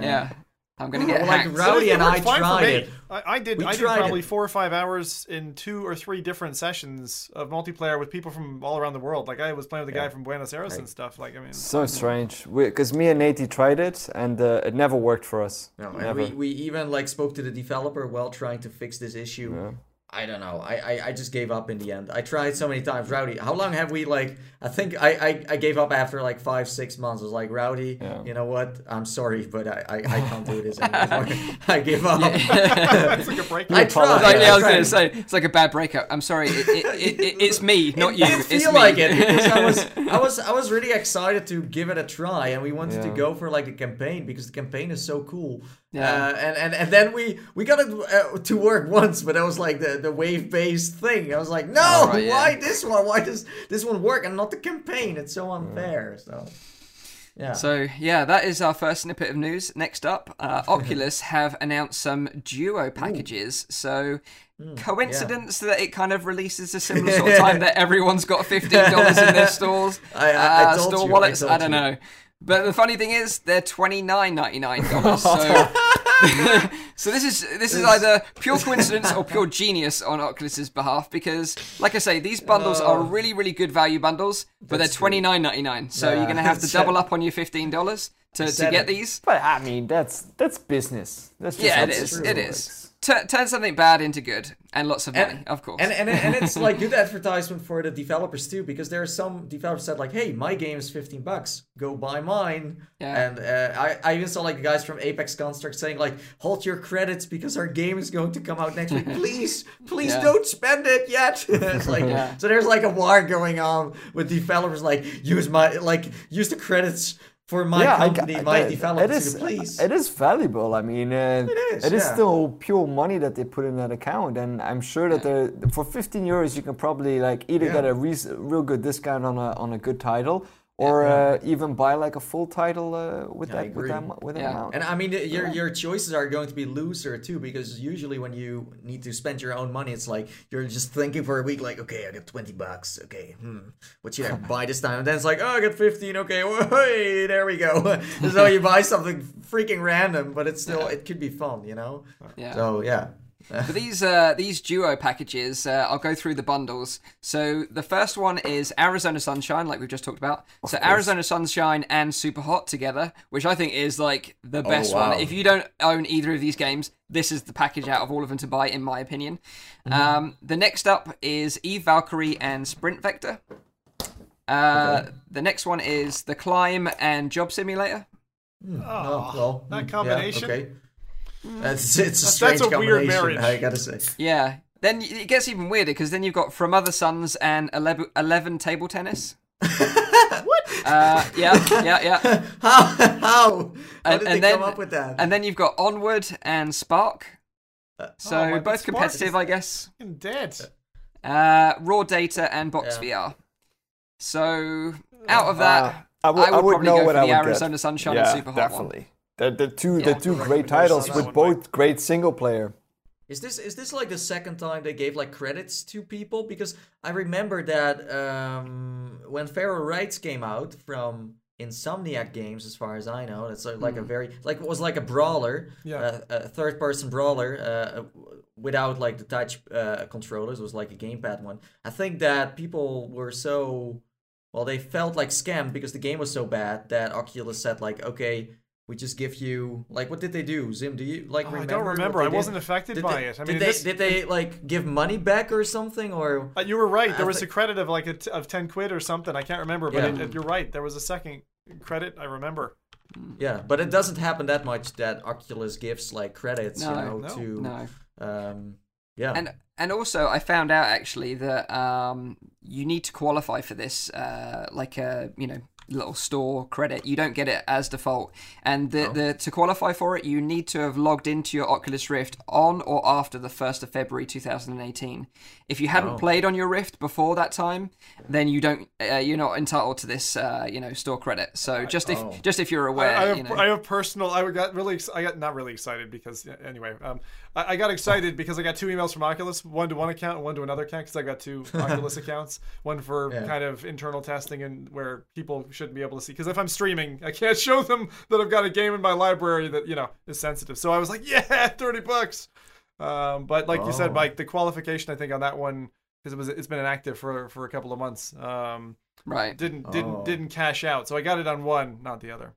yeah. *laughs* I'm gonna get Well, like hacked. Rowdy It and I fine for tried me. it. I, I did. We I did probably it. four or five hours in two or three different sessions of multiplayer with people from all around the world. Like I was playing with a guy from Buenos Aires and stuff. Like I mean, So strange. Because me and Nate tried it and uh, it never worked for us. No, and never. we, we even like spoke to the developer while trying to fix this issue. Yeah. I don't know. I, I I just gave up in the end. I tried so many times. Rowdy, how long have we like? I think I I, I gave up after like five six months. I was like, Rowdy, Yeah. you know what? I'm sorry, but I I, I can't do this anymore. *laughs* I give up. *laughs* it's like a breakup. I tried. like, yeah, I was tried. gonna say it's like a bad breakup. I'm sorry, it, it, it, it, it's me, not it you. did it's feel me. like it because I was *laughs* I was I was really excited to give it a try, and we wanted to go for like a campaign because the campaign is so cool. Yeah. Uh, and, and and then we we got it uh, to work once, but that was like the the wave based thing. I was like, no, right, yeah. why this one? Why does this one work and not the campaign? It's so unfair. So yeah. So yeah, that is our first snippet of news. Next up, uh, *laughs* Oculus have announced some Duo packages. So coincidence that it kind of releases a similar sort of time *laughs* that everyone's got fifteen dollars in their *laughs* stores, I- I- I uh, store you, wallets. I, told don't you. know. But the funny thing is, they're twenty nine ninety nine *laughs* dollars. So, *laughs* so this is this is either pure *laughs* coincidence or pure genius on Oculus's behalf because, like I say, these bundles are oh. really really good value bundles, but they're Oh. Twenty nine ninety nine. So you're gonna have to double up on your fifteen dollars to, to get it. these. But I mean, that's that's business. That's just Yeah, it is. It is. Tur- turn something bad into good and lots of money, And- of course. And, and and it's like good *laughs* advertisement for the developers too, because there are some developers said like, "Hey, my game is fifteen bucks. Go buy mine." Yeah. And uh, I I even saw like guys from Apex Construct saying like, "Hold your credits because our game is going to come out next week. Please, *laughs* please Yeah. don't spend it yet." *laughs* it's like Yeah. so there's like a war going on with developers like use my like use the credits for my yeah, I company, my that- developers. It is, please. it is valuable. I mean, uh, It is, It is yeah. still pure money that they put in that account, and I'm sure that they're for 15 euros you can probably like either Yeah. get a re- real good discount on a on a good title, or uh, even buy like a full title uh, with I that with agree. that mo- with that Yeah. amount. And I mean, your your choices are going to be looser too, because usually when you need to spend your own money, it's like you're just thinking for a week, like, okay, I got twenty bucks, okay, hmm, what should I *laughs* buy this time? And then it's like, oh, I got fifteen, okay, hey, there we go. *laughs* so you buy something freaking random, but it's still it could be fun, you know. Yeah. So yeah, For these uh, these duo packages, uh, I'll go through the bundles. So the first one is Arizona Sunshine, like we've just talked about. so Arizona Sunshine and Super Hot together, which I think is like the best wow. one. If you don't own either of these games, this is the package out of all of them to buy, in my opinion. Um, the next up is Eve Valkyrie and Sprint Vector. Uh, The next one is The Climb and Job Simulator. oh, well, that combination? Yeah, okay. It's, it's a strange that's a weird combination, marriage. I gotta say. Yeah. Then it gets even weirder because then you've got From Other Suns and 11, 11 Table Tennis. *laughs* What? Uh, yeah, yeah, yeah. *laughs* How how how And- did and they then- come up with that? And then you've got Onward and Spark. So Oh, my- both competitive, I guess. Fucking dead. Uh, Raw Data and Box VR. So out of that, Uh, I would, I would, probably know go what for the Arizona get. Sunshine yeah, and Super Hot one. Definitely. The, the two Yeah. the two Good great titles with that one, both great single player. Is this is this like the second time they gave like credits to people? Because I remember that um, when Feral Rites came out from Insomniac Games, as far as I know, it's uh, like a very like it was like a brawler, Yeah. uh, a third person brawler uh, without like the touch uh, controllers. It was like a gamepad one. I think that people were so well they felt like scammed because the game was so bad that Oculus said like okay. We just give you like what did they do? Zim, do you like Oh, I remember? don't remember. I wasn't affected Did by they, it. I did they this- did they like give money back or something or? Uh, you were right. There I was thi- a credit of like a t- of ten quid or something. I can't remember, but Yeah. it, it- you're right. There was a second credit. I remember. Yeah, but it doesn't happen that much that Oculus gives like credits, No, you know, no, to No. um, yeah. And and also I found out actually that um, you need to qualify for this, uh, like a you know little store credit. You don't get it as default, and the, Oh. the to qualify for it, you need to have logged into your Oculus Rift on or after the first of February 2018. If you hadn't Oh. played on your Rift before that time, then you don't uh, you're not entitled to this uh, you know store credit. So just if Oh. just if you're aware, I have, you know. I have personal. I got really. I got not really excited because anyway. Um, I, I got excited because I got two emails from Oculus, one to one account, and one to another account. Because I got two *laughs* Oculus accounts, one for Yeah. kind of internal testing and where people shouldn't be able to see. Because if I'm streaming, I can't *laughs* show them that I've got a game in my library that you know is sensitive. So I was like, *laughs* yeah, thirty bucks. Um, but like you said, Oh. Mike, the qualification I think on that one because it was it's been inactive for for a couple of months. Um, right. didn't didn't Oh. didn't cash out. So I got it on one, not the other.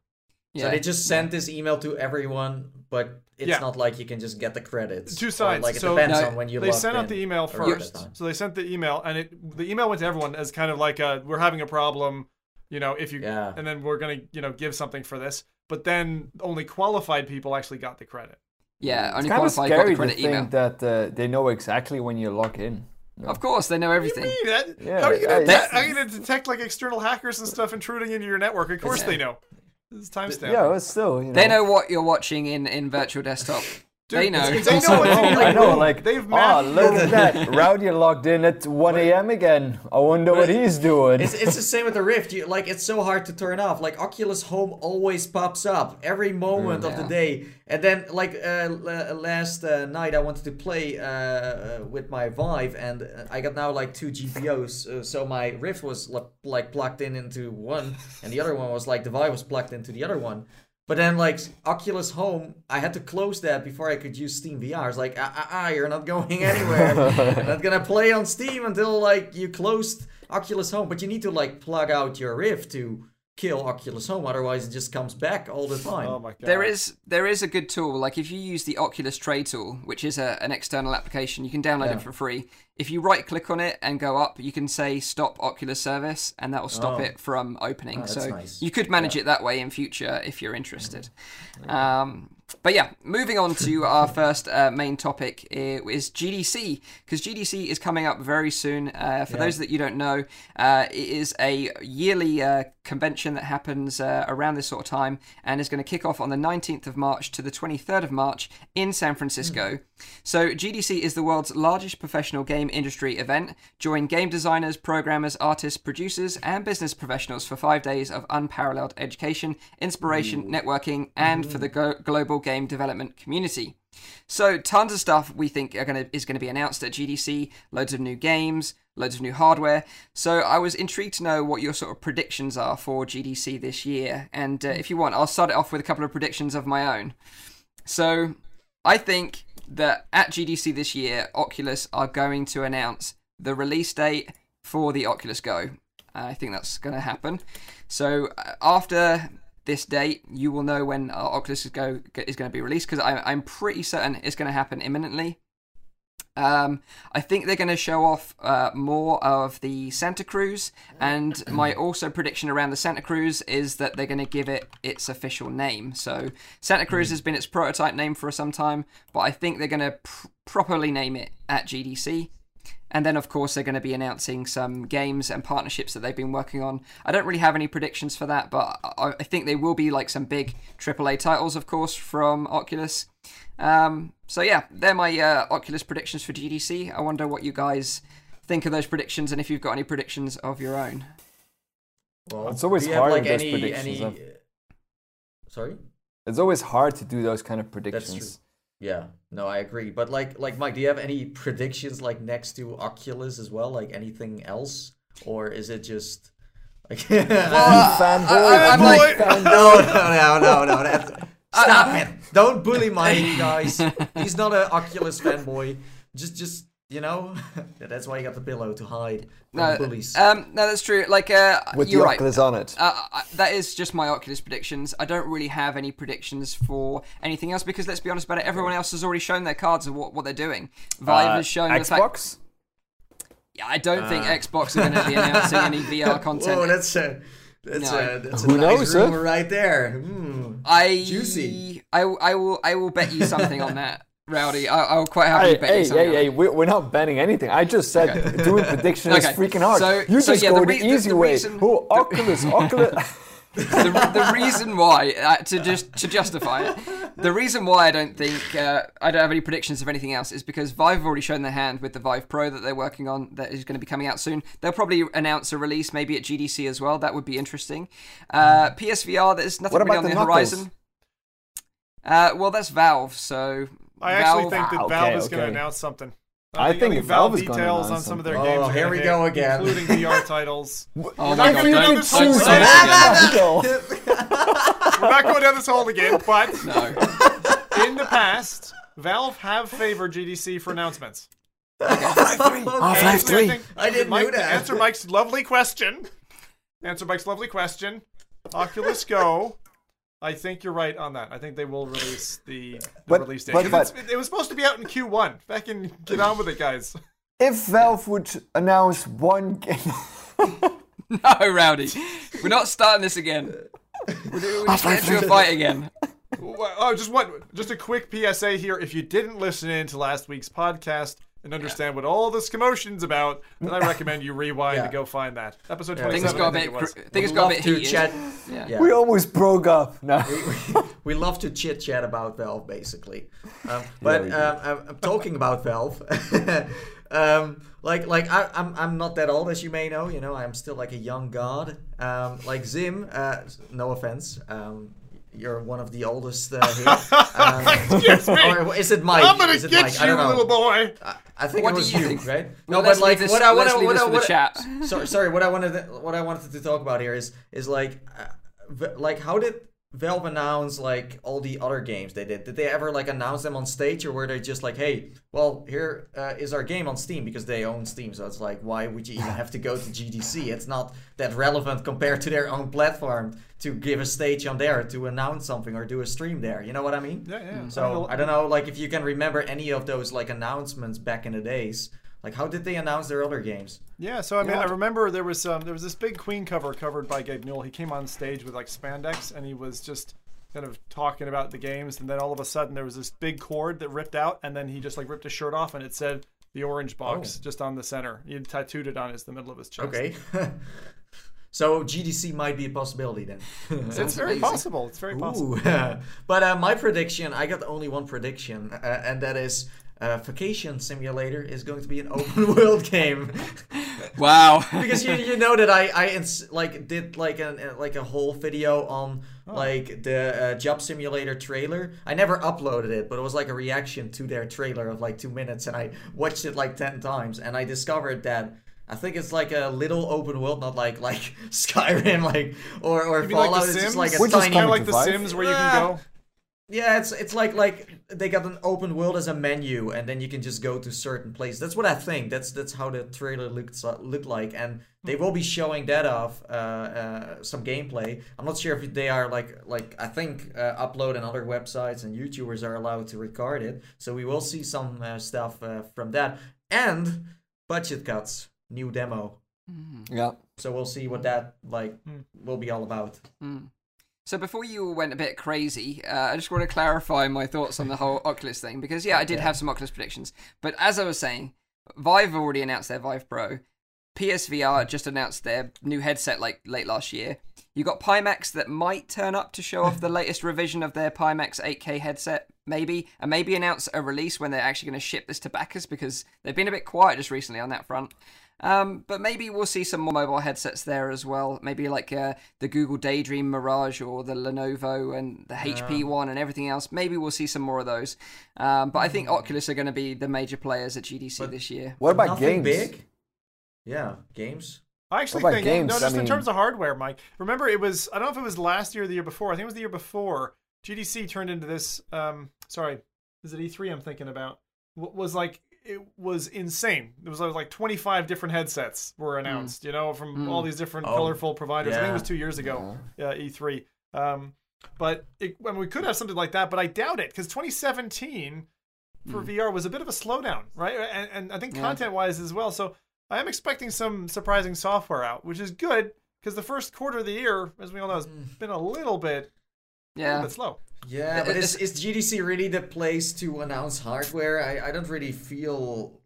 Yeah. So they just sent this email to everyone, but it's Yeah. not like you can just get the credits. Two Or, sides. Like it So- depends No, on when you they sent out the email first. that. So they sent the email, and it the email went to everyone as kind of like a, we're having a problem, you know, if you Yeah. and then we're gonna you know give something for this. But then only qualified people actually got the credit. yeah, only It's kind of qualified got the scary to credit think email. that uh, they know exactly when you log in. No. Of course, they know everything. What do you mean? That- Yeah, how are you gonna, how are you gonna detect like external hackers and stuff intruding into your network? Of course Yeah. they know. This is timestamp. Yeah, it's still, you know. They know what you're watching in, in virtual desktop. Dude, they know. They know what's in Oh, your I know, like, They've oh, look at that. Rowdy logged in at 1 a.m. again. I wonder what he's doing. It's, it's the same with the Rift. You, like it's so hard to turn off. Like Oculus Home always pops up every moment of the day. And then like uh, l- last uh, night I wanted to play uh, uh, with my Vive and uh, I got now like two GPUs. Uh, so my Rift was l- like plugged in into one and the other one was like the Vive was plugged into the other one. But then, like Oculus Home, I had to close that before I could use Steam VR. It's like, ah, ah, ah, you're not going *laughs* anywhere. you're not gonna play on Steam until like you closed Oculus Home. But you need to like plug out your Rift to kill Oculus Home, otherwise it just comes back all the time. Oh my god. There is there is a good tool. Like if you use the Oculus Tray tool, which is a, an external application, you can download Yeah. it for free. If you right click on it and go up, you can say stop Oculus service, and that will stop Oh. it from opening. Oh, so nice. you could manage it that way in future if you're interested. Um, but yeah, moving on to *laughs* our first uh, main topic uh, is GDC because GDC is coming up very soon. Uh, for those that you don't know, uh, it is a yearly uh, convention that happens uh, around this sort of time and is going to kick off on the 19th of March to the 23rd of March in San Francisco. So GDC is the world's largest professional game industry event. Join game designers, programmers, artists, producers, and business professionals for five days of unparalleled education, inspiration, networking, and for the go- global game development community. So tons of stuff we think are gonna is gonna be announced at GDC. Loads of new games, loads of new hardware. So I was intrigued to know what your sort of predictions are for GDC this year. And uh, if you want, I'll start it off with a couple of predictions of my own. So I think that at GDC this year, Oculus are going to announce the release date for the Oculus Go. I think that's going to happen. So uh, after this date, you will know when uh, Oculus Go is going to be released because I'm pretty certain it's going to happen imminently. Um, I think they're going to show off uh, more of the Santa Cruz, and my *clears throat* also prediction around the Santa Cruz is that they're going to give it its official name. So Santa Cruz has been its prototype name for some time, but I think they're going to pr- properly name it at GDC. And then, of course, they're going to be announcing some games and partnerships that they've been working on. I don't really have any predictions for that, but I I think they will be like some big AAA titles, of course, from Oculus. Um, so yeah, they're my uh, Oculus predictions for GDC. I wonder what you guys think of those predictions, and if you've got any predictions of your own. Well, It's always do you have, hard like those any, predictions any... Sorry. It's always hard to do those kind of true. predictions. Yeah, no, I agree. But like, like Mike, do you have any predictions like next to Oculus as well? Like anything else, or is it just like? *laughs* Uh, fanboy, I- I'm like- no, no, no, no, no. Stop it! *laughs* Don't bully Mike, guys. He's not an Oculus fanboy. Just, just you know, *laughs* that's why you got the pillow to hide from No, bullies. um, no, that's true. Like, uh, with you're the right. Oculus on it. Uh, I- that is just my Oculus predictions. I don't really have any predictions for anything else because let's be honest about it. Everyone else has already shown their cards of what, what they're doing. Vive Uh, has shown the fact. Xbox. Yeah, I don't think Uh. Xbox are going to be announcing any *laughs* VR content. Whoa, that's a that's No. a that's a Who nice knows, huh? rumor right there. Hmm. I Juicy. I, I will I will bet you something on that, Rowdy. I, I'll quite happily Hey, bet hey, you something. hey, hey, we- we're not banning anything. I just said Okay. doing prediction is *laughs* freaking hard. so- you so just yeah, go the the, re- the- easy the way. reason- oh, Oculus, *laughs* Oculus. the, the reason why uh, to just to justify it the reason why i don't think uh, i don't have any predictions of anything else is because vive have already shown their hand with the vive pro that they're working on that is going to be coming out soon they'll probably announce a release maybe at gdc as well that would be interesting uh, psvr there's nothing really on the, the horizon uh, well that's valve so I actually Valve- think that Ah, okay, Valve is going to okay. announce something. I think think Valve Valve is gonna details on announce some of their something. games. Oh, are here gonna we hit, go again. including *laughs* VR titles. *laughs* oh We're my not god gonna don't, do don't, don't say that again. We're not going down this hole again, but no *laughs* in the past, Valve have favored GDC for announcements. Half-Life And 3. think- I didn't Mike, know that. Answer Mike's lovely question. Answer Mike's lovely question. Oculus Go. I think you're right on that. I think they will release the, the But- release date. but- 'Cause it's- it was supposed to be out in Q1. Fucking get on with it, guys. If Valve would announce one game, *laughs* no rowdy we're not starting this again we're, doing- we're just getting into a fight again Oh, just one, just a quick PSA here. If you didn't listen in to last week's podcast and understand what all this commotion's about, then I recommend you rewind Yeah. to go find that episode Yeah. things got a I think bit cr- things got a bit heated chat. yeah. Yeah. we almost broke up. No. we we love to chit chat about Valve, basically. Um, but we um, I'm, I'm talking about Valve. *laughs* um, like, like I, I'm, I'm not that old, as you may know. You know, I'm still like a young god. Um, like Zim. Uh, no offense. Um, you're one of the oldest uh, *laughs* here. Um, Excuse me. or is it Mike? I'm gonna is it get Mike? I you, don't know. little boy. I, I think What it was you you, think? right? Well, no, let's but like this, what I, what let's I, what I, for what the I- chat. sorry, sorry. What I wanted, to, what I wanted to talk about here is, is like, uh, like how did Valve announce like all the other games they did? Did they ever like announce them on stage, or were they just like, hey, well, here uh, is our game on Steam because they own Steam, so it's like, why would you even have to go to GDC? It's not that relevant compared to their own platform to give a stage on there to announce something or do a stream there. You know what I mean? Yeah, yeah. So I don't know, like if you can remember any of those like announcements back in the days. Like how did they announce their other games? Yeah, so I mean, Yeah. I remember there was um, there was this big Queen cover covered by Gabe Newell. He came on stage with like spandex, and he was just kind of talking about the games, and then all of a sudden there was this big cord that ripped out, and then he just like ripped his shirt off, and it said the orange box just on the center. He had tattooed it on his the middle of his chest. Okay. *laughs* so GDC might be a possibility then. It's very amazing. possible. It's very possible. Ooh. *laughs* but uh, my prediction, I got only one prediction, uh, and that is uh, Vacation Simulator is going to be an *laughs* open world game. *laughs* Wow. *laughs* because you, you know that I I ins- like did like an uh, like a whole video on like the uh, Job Simulator trailer. I never uploaded it, but it was like a reaction to their trailer of like two minutes, and I watched it like ten times, and I discovered that. I think it's like a little open world, not like like Skyrim, like or or You mean like Fallout. It's just like a Which is tiny. kind of like The Sims where you can go. Yeah, it's it's like like they got an open world as a menu, and then you can just go to certain places. That's what I think. That's that's how the trailer looked looked like, and they will be showing that off uh, uh, some gameplay. I'm not sure if they are like like I think uh, upload and other websites and YouTubers are allowed to record it, so we will see some uh, stuff uh, from that and budget cuts, new demo. Yeah. So we'll see what that like will be all about. So before you all went a bit crazy, uh, I just want to clarify my thoughts on the whole *laughs* Oculus thing because yeah, I did have some Oculus predictions, but as I was saying, Vive already announced their Vive Pro. PSVR just announced their new headset like late last year. You got Pimax that might turn up to show off the *laughs* latest revision of their Pimax 8K headset, maybe, and maybe announce a release when they're actually going to ship this to backers because they've been a bit quiet just recently on that front. Um, but maybe we'll see some more mobile headsets there as well. Maybe like uh, the Google Daydream Mirage or the Lenovo and the HP one and everything else. Maybe we'll see some more of those. Um, but I think Oculus are going to be the major players at GDC this year. What about Nothing games? big. Yeah, games. I actually think games? no, I just in terms of hardware, Mike. Remember, it was I don't know if it was last year or the year before. I think it was the year before. GDC turned into this. Um, sorry, is it E3? I'm thinking about. W- was like it was insane. It was like 25 different headsets were hmm. announced. You know, from hmm. all these different Oh, colorful providers. I think it was two years ago. Yeah, E3. Um, but it, I mean, we could have something like that, but I doubt it because 2017 for hmm. VR was a bit of a slowdown, right? And, and I think Yeah. content wise as well. So I am expecting some surprising software out, which is good because the first quarter of the year, as we all know, has been a little bit, a little Yeah. bit slow. Yeah, but is, is GDC really the place to announce hardware? I, I don't really feel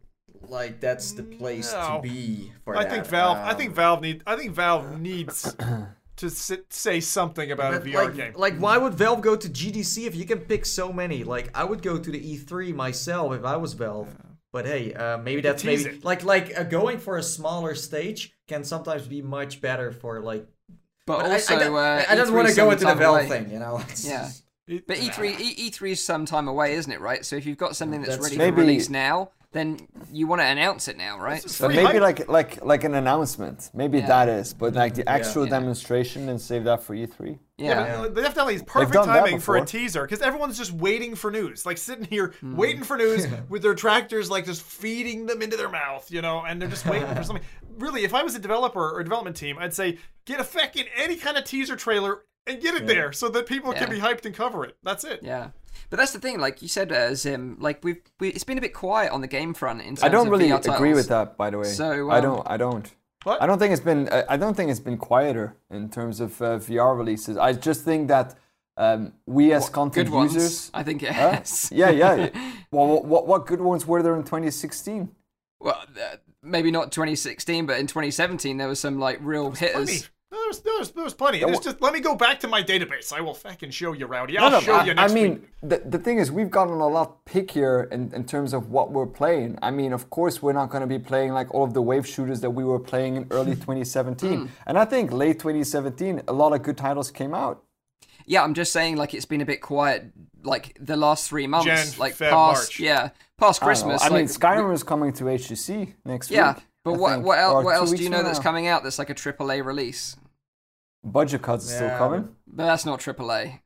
like that's the place No. to be for I that. think Valve. I Um, think Valve need. I think Valve needs *coughs* to sit, say something about a VR like, game. like, why would Valve go to GDC if you can pick so many? Like, I would go to the E3 myself if I was Valve. But hey, uh, maybe that's maybe it. like like uh, going for a smaller stage can sometimes be much better for like. But, But also, I, don't- uh, I don't want to go some into the time Valve thing, you know. *laughs* Yeah. But E3 E- E3 is some time away, isn't it? Right. So if you've got something that's, That's ready true. for release now, then you want to announce it now, right? So, But maybe like like like an announcement. Maybe Yeah. that is, but like the actual Yeah. demonstration and save that for E E3. yeah. Yeah, but definitely it's perfect timing for a teaser because everyone's just waiting for news, like sitting here Hmm. waiting for news *laughs* with their tractors, like just feeding them into their mouth, you know, and they're just waiting for *laughs* something. Really, if I was a developer or a development team, I'd say get a fucking any kind of teaser trailer and get it there so that people Yeah. can be hyped and cover it. That's it. Yeah, but that's the thing. Like you said, uh, Zim, like we've we, it's been a bit quiet on the game front in terms of. I don't of really VR agree titles. with that, by the way. So, I um, don't. I don't. What? I don't think it's been. I I don't think it's been quieter in terms of uh, VR releases. I just think that um, we as content Good ones, users. I think it Huh? has. yeah, yeah. *laughs* well, what what good ones were there in 2016? Well, uh, maybe not 2016, but in 2017 there were some like real Plenty. hitters. No, There was, there was, plenty. Yeah, It's wha- just let me go back to my database. I will fucking show you, Rowdy. No, I'll no, show I, you I mean, week. the, the thing is, we've gotten a lot pickier in, in terms of what we're playing. I mean, of course, we're not going to be playing like all of the wave shooters that we were playing in early *laughs* 2017. Hmm. And I think late 2017, a lot of good titles came out. Yeah, I'm just saying like it's been a bit quiet like the last three months, Jan, like Feb, past March. yeah, past I don't know. Christmas. I, mean, like, Skyrim is coming to HTC next Yeah, week. but I what think, what, el- what else do you know from that's coming out that's like a AAA release? Budget cuts is still coming. But that's not AAA.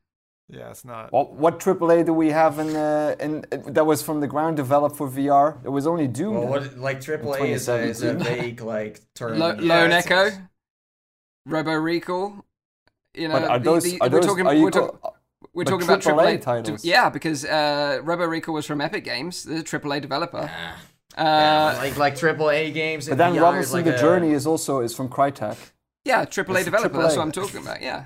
Yeah, it's not. What what AAA do we have in uh, in that was from the ground developed for VR? It was only Doom. Well, what like AAA is a, is a vague like term. *laughs* Lo- Yeah, Lone Echo, it's- Robo Recall. You know, but are those the- are we're talking are you we're, talk- co- we're but talking about AAA AAA titles? Yeah, because uh, Robo Recall was from Epic Games, the AAA developer. Yeah, Uh, like like AAA games. But in then VR is Robinson like the a- Journey is also is from Crytek. Yeah, AAA It's a developer. That's what I'm talking about. Yeah.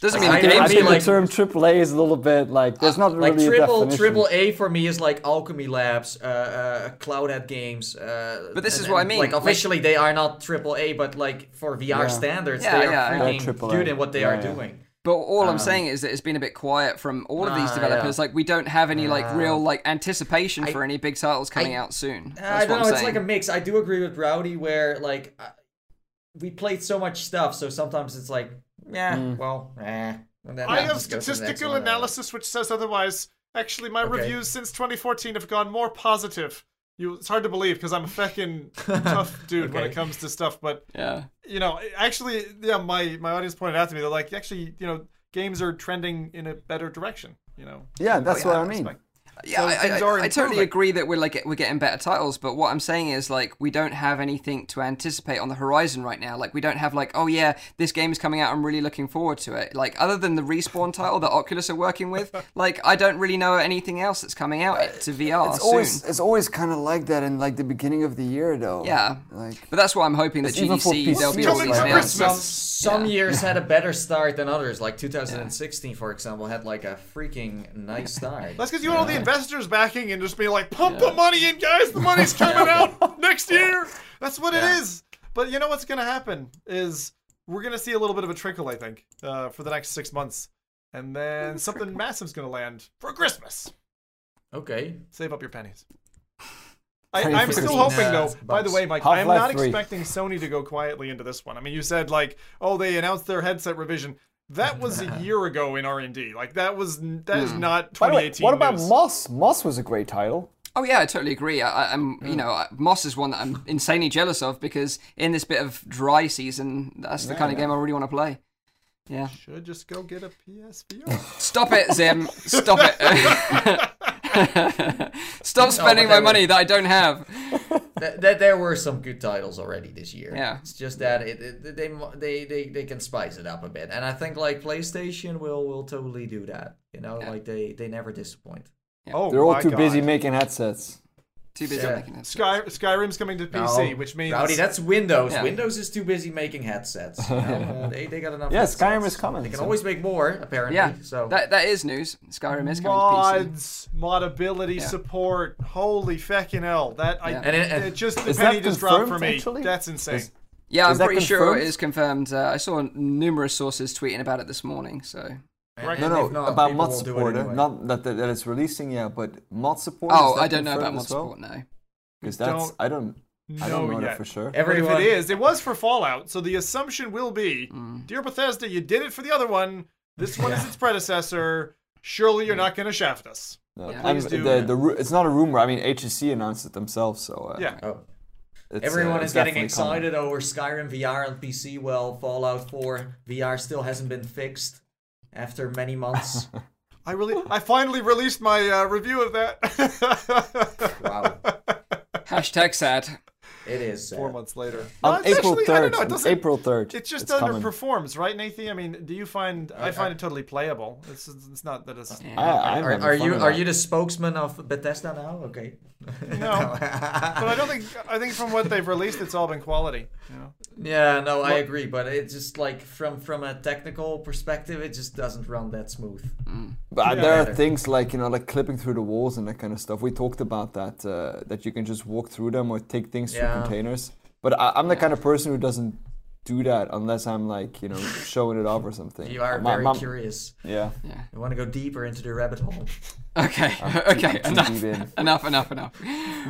Doesn't mean I- the I game's I mean, think good. the term AAA is a little bit like there's not like really a triple definition. triple A for me is like Owlchemy Labs, uh, uh, Cloudhead Games. Uh, But this and- is what I mean, Like like- officially, they are not triple A, but like for VR Yeah. standards, Yeah, they are yeah, yeah. They're freaking triple A. good in what they Yeah, are yeah. doing. But all I'm Um, saying is that it's been a bit quiet from all of these Ah, developers. yeah. Like we don't have any like Ah. real like anticipation I- for any big titles coming I- out soon. That's I don't I'm know. It's like a mix. I do agree with Rowdy, where like uh, we played so much stuff, so sometimes it's like, yeah, Mm. well, eh. Then I I'll have just go to the next statistical analysis which says otherwise. Actually, my Okay. reviews since 2014 have gone more positive. You, it's hard to believe because I'm a fucking *laughs* tough dude when it comes to stuff. But yeah. you know, actually, yeah, my my audience pointed out to me they're like, actually, you know, games are trending in a better direction. You know, yeah, that's Oh, what yeah, I mean. Respect. Yeah, So I, I, I totally agree that we're like we're getting better titles, but what I'm saying is like we don't have anything to anticipate on the horizon right now. Like we don't have like oh yeah, this game is coming out. I'm really looking forward to it. Like other than the respawn title that Oculus are working with, *laughs* like I don't really know anything else that's coming out to VR It's soon. always it's always kind of like that in like the beginning of the year though. Yeah. Like But that's why I'm hoping that even for GDC there'll be all these for announcements. Some, some Yeah. years had a *laughs* better start than others. Like 2016, for example, had like a freaking nice *laughs* start. That's because you want all the investors backing and just be like, pump the money in, guys. The money's *laughs* coming out next year. That's what Yeah. it is. But you know what's going to happen is we're going to see a little bit of a trickle, I think, uh, for the next six months. And then something massive's going to land for Christmas. Okay. Save up your pennies. I, I'm for still hoping, though. Bucks. By the way, Mike, I am not 3. expecting Sony to go quietly into this one. I mean, you said like, oh, they announced their headset revision. That *laughs* was a year ago in R and D. Like that was that is hmm. not by the way, 2018. what about news. Moss? Moss was a great title. Oh yeah, I totally agree. I, I- I'm, you hmm. know, I- Moss is one that I'm insanely jealous of because in this bit of dry season, that's the kind of game I really want to play. Yeah. Should just go get a PSVR. Stop it, Zim. Stop it. *laughs* *laughs* *laughs* Stop spending my that money that I don't have. *laughs* Th- th- there were some good titles already this year. Yeah. It's just that it, it, they, they they they can spice it up a bit, and I think like PlayStation will will totally do that. You know, Yeah. like they they never disappoint. Oh, They're all too God. busy making headsets. Too busy Yeah. making it. Sky Skyrim's coming to PC, No, which means Rowdy, that's Windows. Yeah. Windows is too busy making headsets. *laughs* You know? they, they got enough. Yeah, headsets. Skyrim is coming, They can so- always make more, apparently. Yeah. So That that is news. Skyrim is coming to PC. mods, modability Yeah. support. Holy fecking hell! That I And it- and- it just the Is penny that just dropped for me. actually? That's insane. Is- Yeah, I'm Is that pretty sure it is confirmed. Uh, I saw numerous sources tweeting about it this morning. So. And- No, no, not, about mod will support. anyway. Not that, that that it's releasing yet, but mod support. Oh, I don't know about mod as well? support. No. Because that's Don't I don't I don't know yet. that for sure. But if Everyone, it is, it was for Fallout, so the assumption will be, Mm. dear Bethesda, you did it for the other one. This one is its predecessor. Surely you're not going to shaft us. No. Yeah. And Please do. the, the ru- it's not a rumor. I mean, HTC announced it themselves, so uh, Yeah. Oh. it's, Everyone uh, is getting definitely coming. excited over Skyrim VR on PC. Well, Fallout 4 VR still hasn't been fixed after many months. *laughs* I really, I finally released my uh, review of that. *laughs* wow, Hashtag sad. It is. Four months later. On No, it's April actually- I third. know, it doesn't- April third. It just it's coming. underperforms, right, Nathan? I mean, do you find? I Uh, find uh, it totally playable. It's, it's not that it's. Yeah. I, I'm Are, are you are you the spokesman of Bethesda now? Okay. No. But I don't think. I think from what they've released, it's all been quality. You know. Yeah, no, I agree, but it's just like from from a technical perspective, it just doesn't run that smooth. But Yeah. there are Better. things like you know, like clipping through the walls and that kind of stuff. We talked about that. Uh, that you can just walk through them or take things through Yeah. Containers. But I, I'm the kind of person who doesn't do that unless I'm like you know showing it off or something. You are My- very my- curious. Yeah. Yeah. You want to go deeper into the rabbit hole. Okay. *laughs* okay. too Enough. deep. *laughs* Enough. Enough. Enough.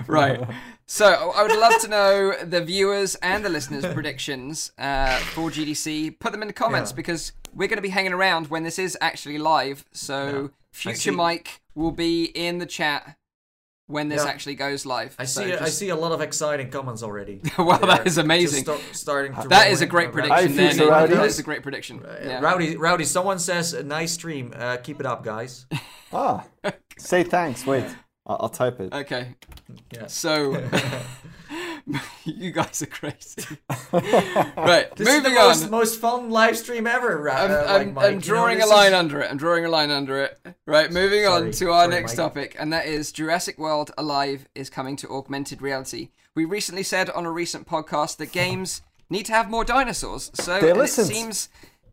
Right. So I would love to know the viewers and the listeners' *laughs* predictions uh, for GDC. Put them in the comments Yeah. because we're going to be hanging around when this is actually live. So future Mike will be in the chat when this Yeah. actually goes live. I So see. I see a lot of exciting comments already. *laughs* Well, that They're amazing. just sta- starting to That a great prediction. Hi, Then future Rowdy. that is a great prediction. Uh, Yeah. Rowdy, Rowdy, someone says nice stream. Uh, keep it up, guys. *laughs* Ah. Say thanks. Wait. I'll, I'll type it. Okay. Yeah. So *laughs* *laughs* you guys are crazy. *laughs* right. This moving is the most, on. most fun live stream ever. I'm, uh, I'm, like Mike. I'm You know, drawing a line is- under it. I'm drawing a line under it. Right, moving on to our Sorry, next Mike. topic, and that is Jurassic World Alive is coming to augmented reality. We recently said on a recent podcast that games *laughs* need to have more dinosaurs. So it seems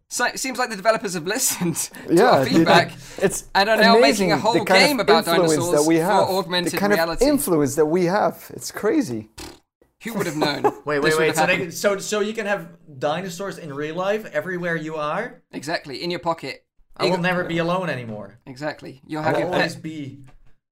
So it seems like the developers have listened to yeah, our feedback. it's and are now amazing making a whole game about dinosaurs that we for have, augmented the kind reality. of influence that we have. It's crazy. Who would have known? *laughs* Wait, wait, wait. So, they, so, so you can have dinosaurs in real life everywhere you are. Exactly, in your pocket. I will never be alone anymore. Exactly. You'll I have will your always pet, be.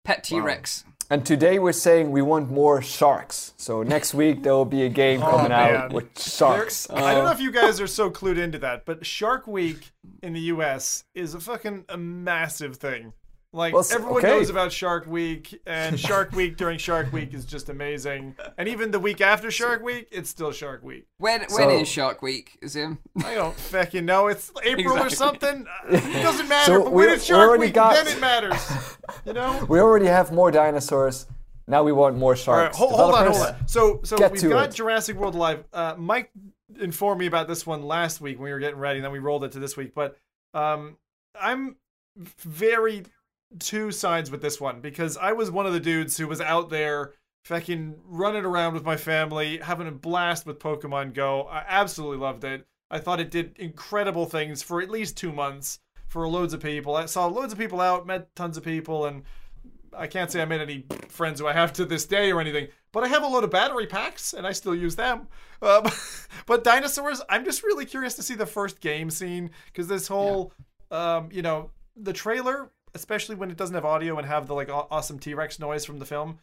pet T Rex. And today we're saying we want more sharks. So next week there will be a game Oh, coming out man. with There- sharks. I don't know if you guys are so clued into that, but Shark Week in the U.S. is a fucking a massive thing. Like Well, everyone okay. knows about Shark Week, and Shark Week during Shark Week is just amazing. And even the week after Shark Week, it's still Shark Week. When when So- is Shark Week, Zim? I don't fucking know. It's *laughs* April or something. It doesn't *laughs* matter. So but we- when it's Shark Week, got- then it matters. You know. *laughs* We already have more dinosaurs. Now we want more All right, sharks. hold, hold on, hold on. So, so get we've got it. Jurassic World Live. Uh, Mike informed me about this one last week when we were getting ready, and then we rolled it to this week. But um, I'm very two sides with this one because I was one of the dudes who was out there fucking running around with my family, having a blast with Pokemon Go. I absolutely loved it. I thought it did incredible things for at least two months for loads of people. I saw loads of people out, met tons of people, and I can't say I made any friends who I have to this day or anything, but I have a load of battery packs and I still use them. Um, *laughs* but dinosaurs, I'm just really curious to see the first game scene because this whole, um, you know, the trailer, especially when it doesn't have audio and have the like awesome T Rex noise from the film,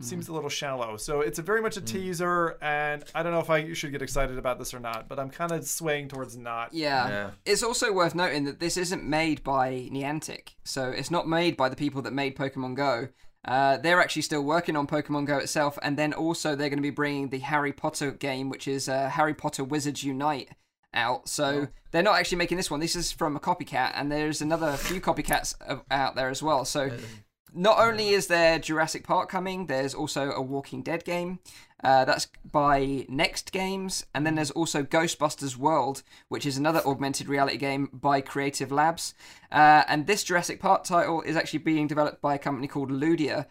seems a little shallow. So it's a very much a teaser, and I don't know if I should get excited about this or not, but I'm kind of swaying towards not. Yeah. Yeah. It's also worth noting that this isn't made by Niantic, so it's not made by the people that made Pokemon Go. Uh, they're actually still working on Pokemon Go itself, and then also they're going to be bringing the Harry Potter game, which is uh, Harry Potter Wizards Unite, out. So they're not actually making this one. This is from a copycat, and there's another few copycats out there as well. So not only is there Jurassic Park coming, there's also a Walking Dead game. Uh, that's by Next Games, and then there's also Ghostbusters World, which is another augmented reality game by Creative Labs. Uh, and this Jurassic Park title is actually being developed by a company called Ludia.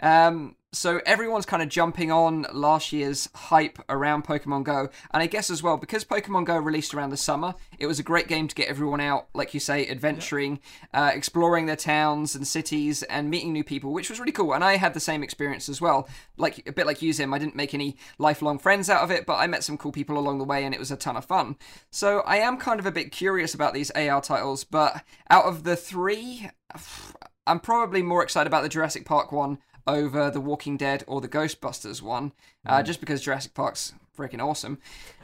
Um, so everyone's kind of jumping on last year's hype around Pokemon Go, and I guess as well because Pokemon Go released around the summer, it was a great game to get everyone out, like you say, adventuring, uh, exploring their towns and cities, and meeting new people, which was really cool. And I had the same experience as well, like a bit like you, Zim. I didn't make any lifelong friends out of it, but I met some cool people along the way, and it was a ton of fun. So I am kind of a bit curious about these AR titles, but out of the three, *sighs* I'm probably more excited about the Jurassic Park one over the Walking Dead or the Ghostbusters one, uh, just because Jurassic Park's freaking awesome.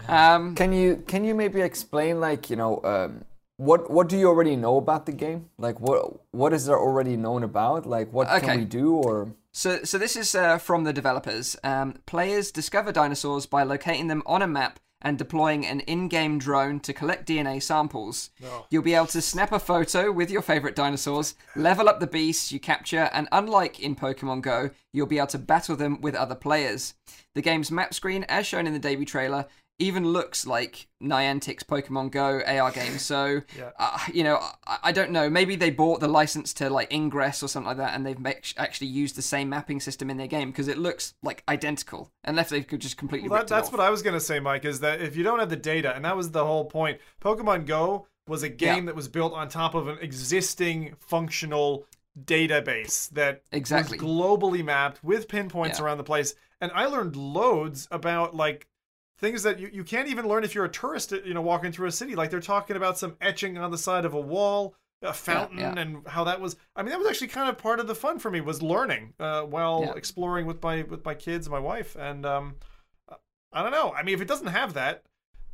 Um, Can you can you maybe explain like you know um, what what do you already know about the game? Like what what is there already known about? Like what Okay. can we do or So, so this is uh, from the developers. Um, players discover dinosaurs by locating them on a map and deploying an in-game drone to collect DNA samples. You'll be able to snap a photo with your favorite dinosaurs, level up the beasts you capture, and unlike in Pokemon Go, you'll be able to battle them with other players. The game's map screen, as shown in the debut trailer, even looks like Niantic's Pokemon Go AR game. So, *laughs* Yeah. uh, you know, I, I don't know. Maybe they bought the license to like Ingress or something like that, and they've ma- actually used the same mapping system in their game because it looks like identical, unless they could just completely. Well, that, that's off. what I was gonna say, Mike. Is that if you don't have the data, and that was the whole point. Pokemon Go was a game Yeah. that was built on top of an existing functional database that Exactly. was globally mapped with pinpoints Yeah. around the place. And I learned loads about like things that you, you can't even learn if you're a tourist, you know, walking through a city. Like they're talking about some etching on the side of a wall, a fountain, yeah. and how that was. I mean, that was actually kind of part of the fun for me was learning uh, while Yeah. exploring with my with my kids and my wife. And um, I don't know. I mean, if it doesn't have that,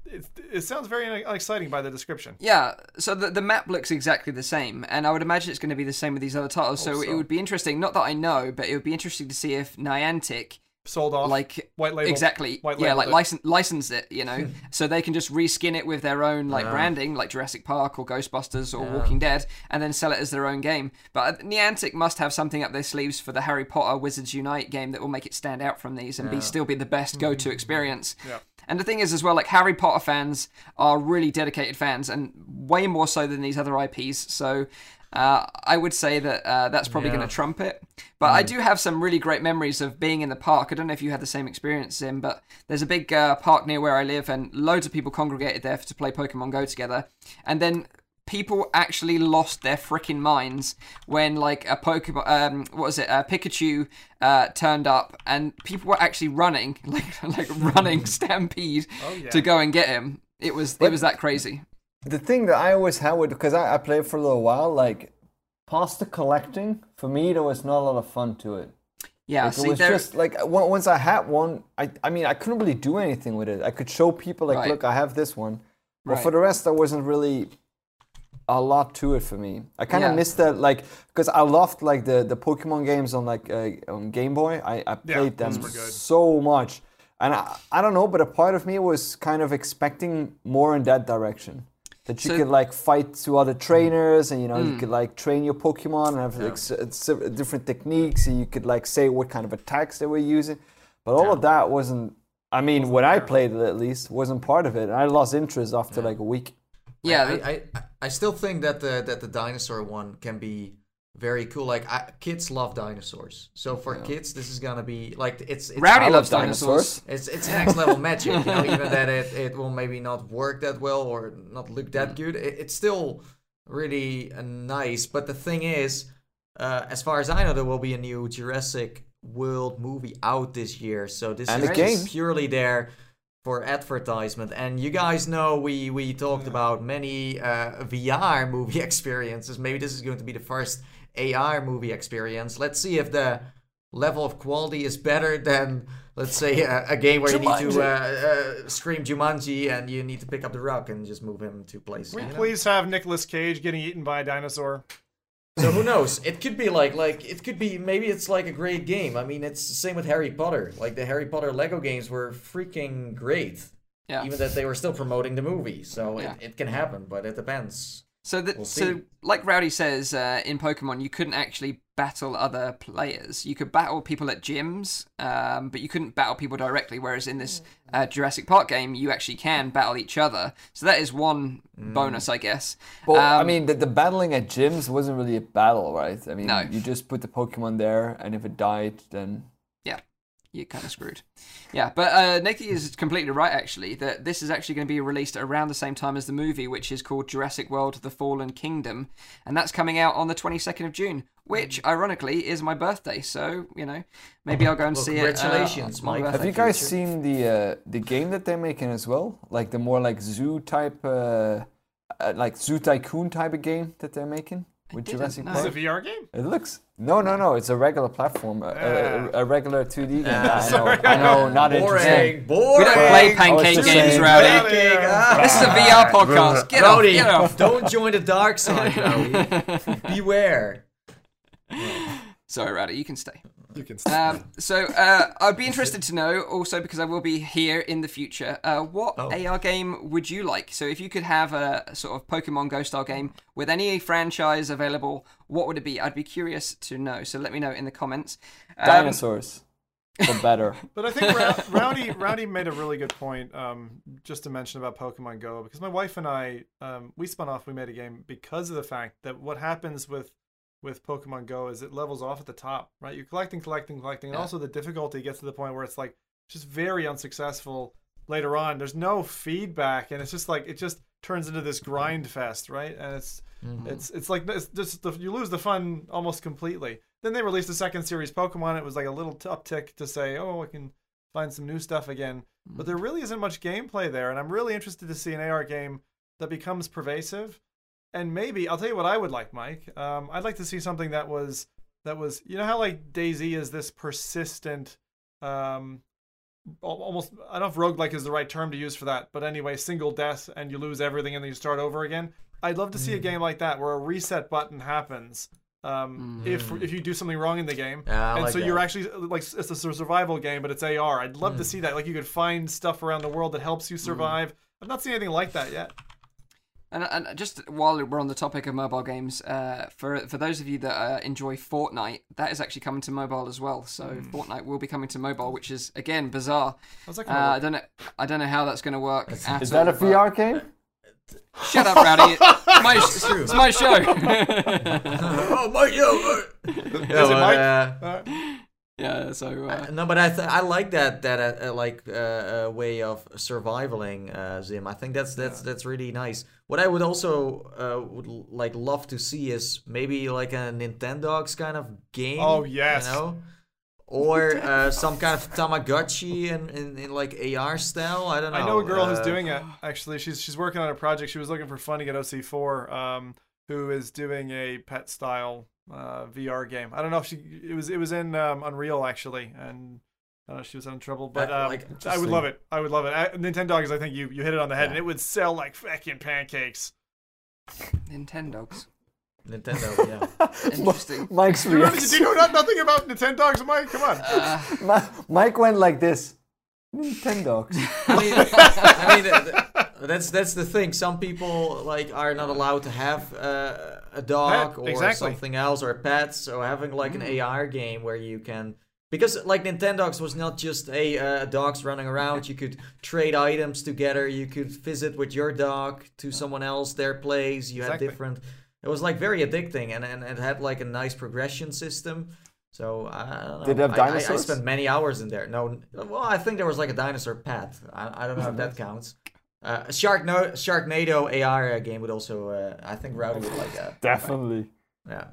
it, it sounds very unexciting by the description. Yeah, so the, the map looks exactly the same, and I would imagine it's going to be the same with these other titles. So, Hope it would be interesting. Not that I know, but it would be interesting to see if Niantic, Sold off, like white label, exactly, white yeah, like it. license license it, you know, *laughs* so they can just reskin it with their own like Yeah. branding, like Jurassic Park or Ghostbusters or Walking Dead, and then sell it as their own game. But Niantic must have something up their sleeves for the Harry Potter Wizards Unite game that will make it stand out from these and be still be the best go-to hmm. experience. Yeah. And the thing is, as well, like Harry Potter fans are really dedicated fans, and way more so than these other IPs. So Uh, I would say that uh, that's probably Yeah. going to trump it. But I do have some really great memories of being in the park. I don't know if you had the same experience, Zim, but there's a big uh, park near where I live, and loads of people congregated there to play Pokemon Go together. And then people actually lost their freaking minds when like a Pokemon, um, what was it, a Pikachu uh, turned up, and people were actually running, *laughs* like like running *laughs* stampede Oh, yeah. to go and get him. It was it was that crazy. The thing that I always had with because I, I played for a little while, like pasta collecting for me, there was not a lot of fun to it. Yeah, Like, see, it was there, just like once I had one, I I mean I couldn't really do anything with it. I could show people like, Right. look, I have this one, but Right. for the rest, there wasn't really a lot to it for me. I kind of Yeah. missed that, like, because I loved like the the Pokemon games on like uh, on Game Boy. I, I played them those were good. so much, and I, I don't know, but a part of me was kind of expecting more in that direction. That you So- could like fight to other trainers, and you know Hmm. you could like train your Pokemon and have like, s- s- different techniques, and you could like say what kind of attacks they were using. But all of that wasn't. I mean, when I played it, at least, wasn't part of it. And I lost interest after like a week. yeah, I, I, I, I still think that the that the dinosaur one can be very cool. Like I, kids love dinosaurs, so for kids this is gonna be like it's, it's Rowdy loves love dinosaurs. It's it's next level *laughs* magic, you know. Even that it, it will maybe not work that well or not look that Mm. good. It, it's still really uh, nice. But the thing is, uh, as far as I know, there will be a new Jurassic World movie out this year. So this And is game. purely there for advertisement. And you guys know we we talked about many uh, VR movie *laughs* experiences. Maybe this is going to be the first AR movie experience. Let's see if the level of quality is better than let's say a, a game where you need to uh, uh, scream Jumanji and you need to pick up the rock and just move him to places. We you know? please have Nicolas Cage getting eaten by a dinosaur. So who knows? It could be like like it could be maybe it's like a great game. I mean, it's the same with Harry Potter. Like the Harry Potter Lego games were freaking great. Yeah. Even that they were still promoting the movie. So Yeah. it, it can happen, but it depends. So, that, We'll so like Rowdy says uh, in Pokemon, you couldn't actually battle other players. You could battle people at gyms, um, but you couldn't battle people directly. Whereas in this uh, Jurassic Park game, you actually can battle each other. So that is one Mm. bonus, I guess. Well, I Um, mean, the, the battling at gyms wasn't really a battle, right? I mean, No. you just put the Pokemon there, and if it died, then yeah, you're kind of screwed. Yeah, but uh, Nikki is completely right, actually, that this is actually going to be released around the same time as the movie, which is called Jurassic World The Fallen Kingdom. And that's coming out on the 22nd of June, which, ironically, is my birthday. So, you know, maybe I'll go and Well, see it. uh, congratulations, on my Mike. birthday. Have you guys future. seen the uh, the game that they're making as well? Like the more like zoo type, uh, uh, like zoo tycoon type of game that they're making with didn't Jurassic know. Is Park. it a VR game? It looks no, no, no. It's a regular platform, a, a, a regular 2D game. I know, I know, not interesting. Boring, boring. We don't play pancake just games, saying- Rowdy. Pancake, ah. This is a VR podcast. Get off, Rowdy, get off. don't join the dark side, *laughs* Rowdy. Beware. Sorry, Rowdy, you can stay. You can. Um, so uh, I'd be interested to know also because I will be here in the future. Uh, what Oh. AR game would you like? So if you could have a sort of Pokemon Go style game with any franchise available, what would it be? I'd be curious to know. So let me know in the comments. Um, Dinosaurs, but better. *laughs* But I think *laughs* Rowdy Rowdy made a really good point. Um, just to mention about Pokemon Go, because my wife and I, um, we spun off. We made a game because of the fact that what happens with with Pokemon Go is it levels off at the top, right? You're collecting, collecting, collecting, and Yeah. also the difficulty gets to the point where it's like just very unsuccessful later on. There's no feedback, and it's just like it just turns into this grind fest, right? And it's mm-hmm. it's it's like it's just the, you lose the fun almost completely. Then they released the second series Pokemon. It was like a little t- uptick to say, oh, I can find some new stuff again. But there mm. really isn't much gameplay there, and I'm really interested to see an AR game that becomes pervasive. And maybe I'll tell you what I would like, Mike. Um, I'd like to see something that was that was you know how like DayZ is this persistent, um, almost I don't know if roguelike is the right term to use for that, but anyway, single death and you lose everything and then you start over again. I'd love to see a game like that where a reset button happens um, if if you do something wrong in the game, Yeah, and like so you're actually like it's a survival game, but it's AR. I'd love to see that. Like you could find stuff around the world that helps you survive. I've not seen anything like that yet. And, and just while we're on the topic of mobile games, uh, for for those of you that uh, enjoy Fortnite, that is actually coming to mobile as well. So Fortnite will be coming to mobile, which is again bizarre. How's that Uh, I don't know. I don't know how that's going to work. at Is that a but- VR game? Shut up, Rowdy. *laughs* It's my, it's my show. *laughs* oh my yo! yeah, Is it but, Mike? Yeah, so uh, no, but I th- I like that that uh, uh, like uh, uh, way of survivaling uh, Zim. I think that's that's that's really nice. What I would also uh, would l- like love to see is maybe like a Nintendogs kind of game. Oh, yes. you know, or *laughs* uh, some kind of Tamagotchi in, in, in like AR style. I don't know. I know a girl who's doing it. Actually, she's she's working on a project. She was looking for funding at OC4. Um, who is doing a pet style uh, VR game? I don't know if she. It was it was in um, Unreal actually, and I don't know if she was having trouble. But Uh, um, like, I would love it. I would love it. I, Nintendogs, I think you you hit it on the head, Yeah. and it would sell like fucking pancakes. Nintendogs. Nintendo. *laughs* Yeah. Interesting. *laughs* Mike's Do you, know, reaction. do you know not, nothing about Nintendogs, Mike? Come on. *laughs* Uh, Mi- Mike went like this. Nintendogs. I mean, I mean, th- th- that's that's the thing. Some people like are not allowed to have uh, a dog Pet, or exactly. something else or pets. So having like an AR game where you can, because like Nintendogs was not just a uh, dogs running around. You could trade items together. You could visit with your dog to someone else their place. You Exactly. had different. It was like very addicting and, and it had like a nice progression system. So I don't know. Did it have I- I- I, spent many hours in there. No, well, I think there was like a dinosaur pet. I, I don't know if that counts. Uh, a Sharkno- Sharknado AR game would also. Uh, I think Rowdy would like that. Definitely. Yeah.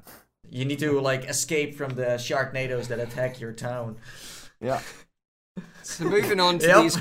You need to like escape from the Sharknadoes that attack your town. Yeah. *laughs* so moving on to Yep. these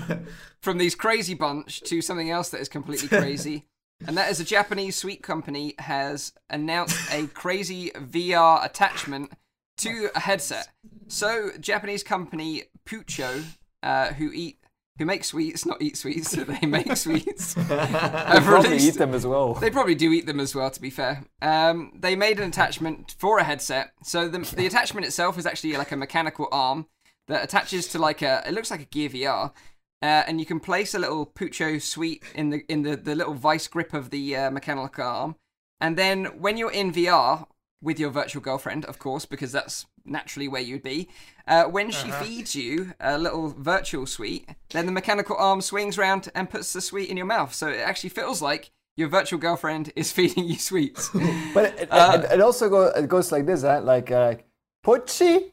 from these crazy bunch to something else that is completely crazy. *laughs* And that is a Japanese sweet company has announced a crazy VR attachment to a headset. So Japanese company Pucho, uh, who eat who make sweets, not eat sweets, so they *laughs* make *laughs* sweets. have Probably released- eat them as well. They probably do eat them as well, to be fair. Um, they made an attachment for a headset. So the, the attachment itself is actually like a mechanical arm that attaches to like a. It looks like a Gear VR, uh, and you can place a little Puccho sweet in the in the, the little vice grip of the uh, mechanical arm, and then when you're in VR with your virtual girlfriend, of course, because that's naturally where you'd be. Uh, when she feeds you a little virtual sweet, then the mechanical arm swings round and puts the sweet in your mouth. So it actually feels like your virtual girlfriend is *laughs* feeding you sweets. *laughs* But it, it- Uh, it, it also go, it goes like this, huh? like uh, Pucci.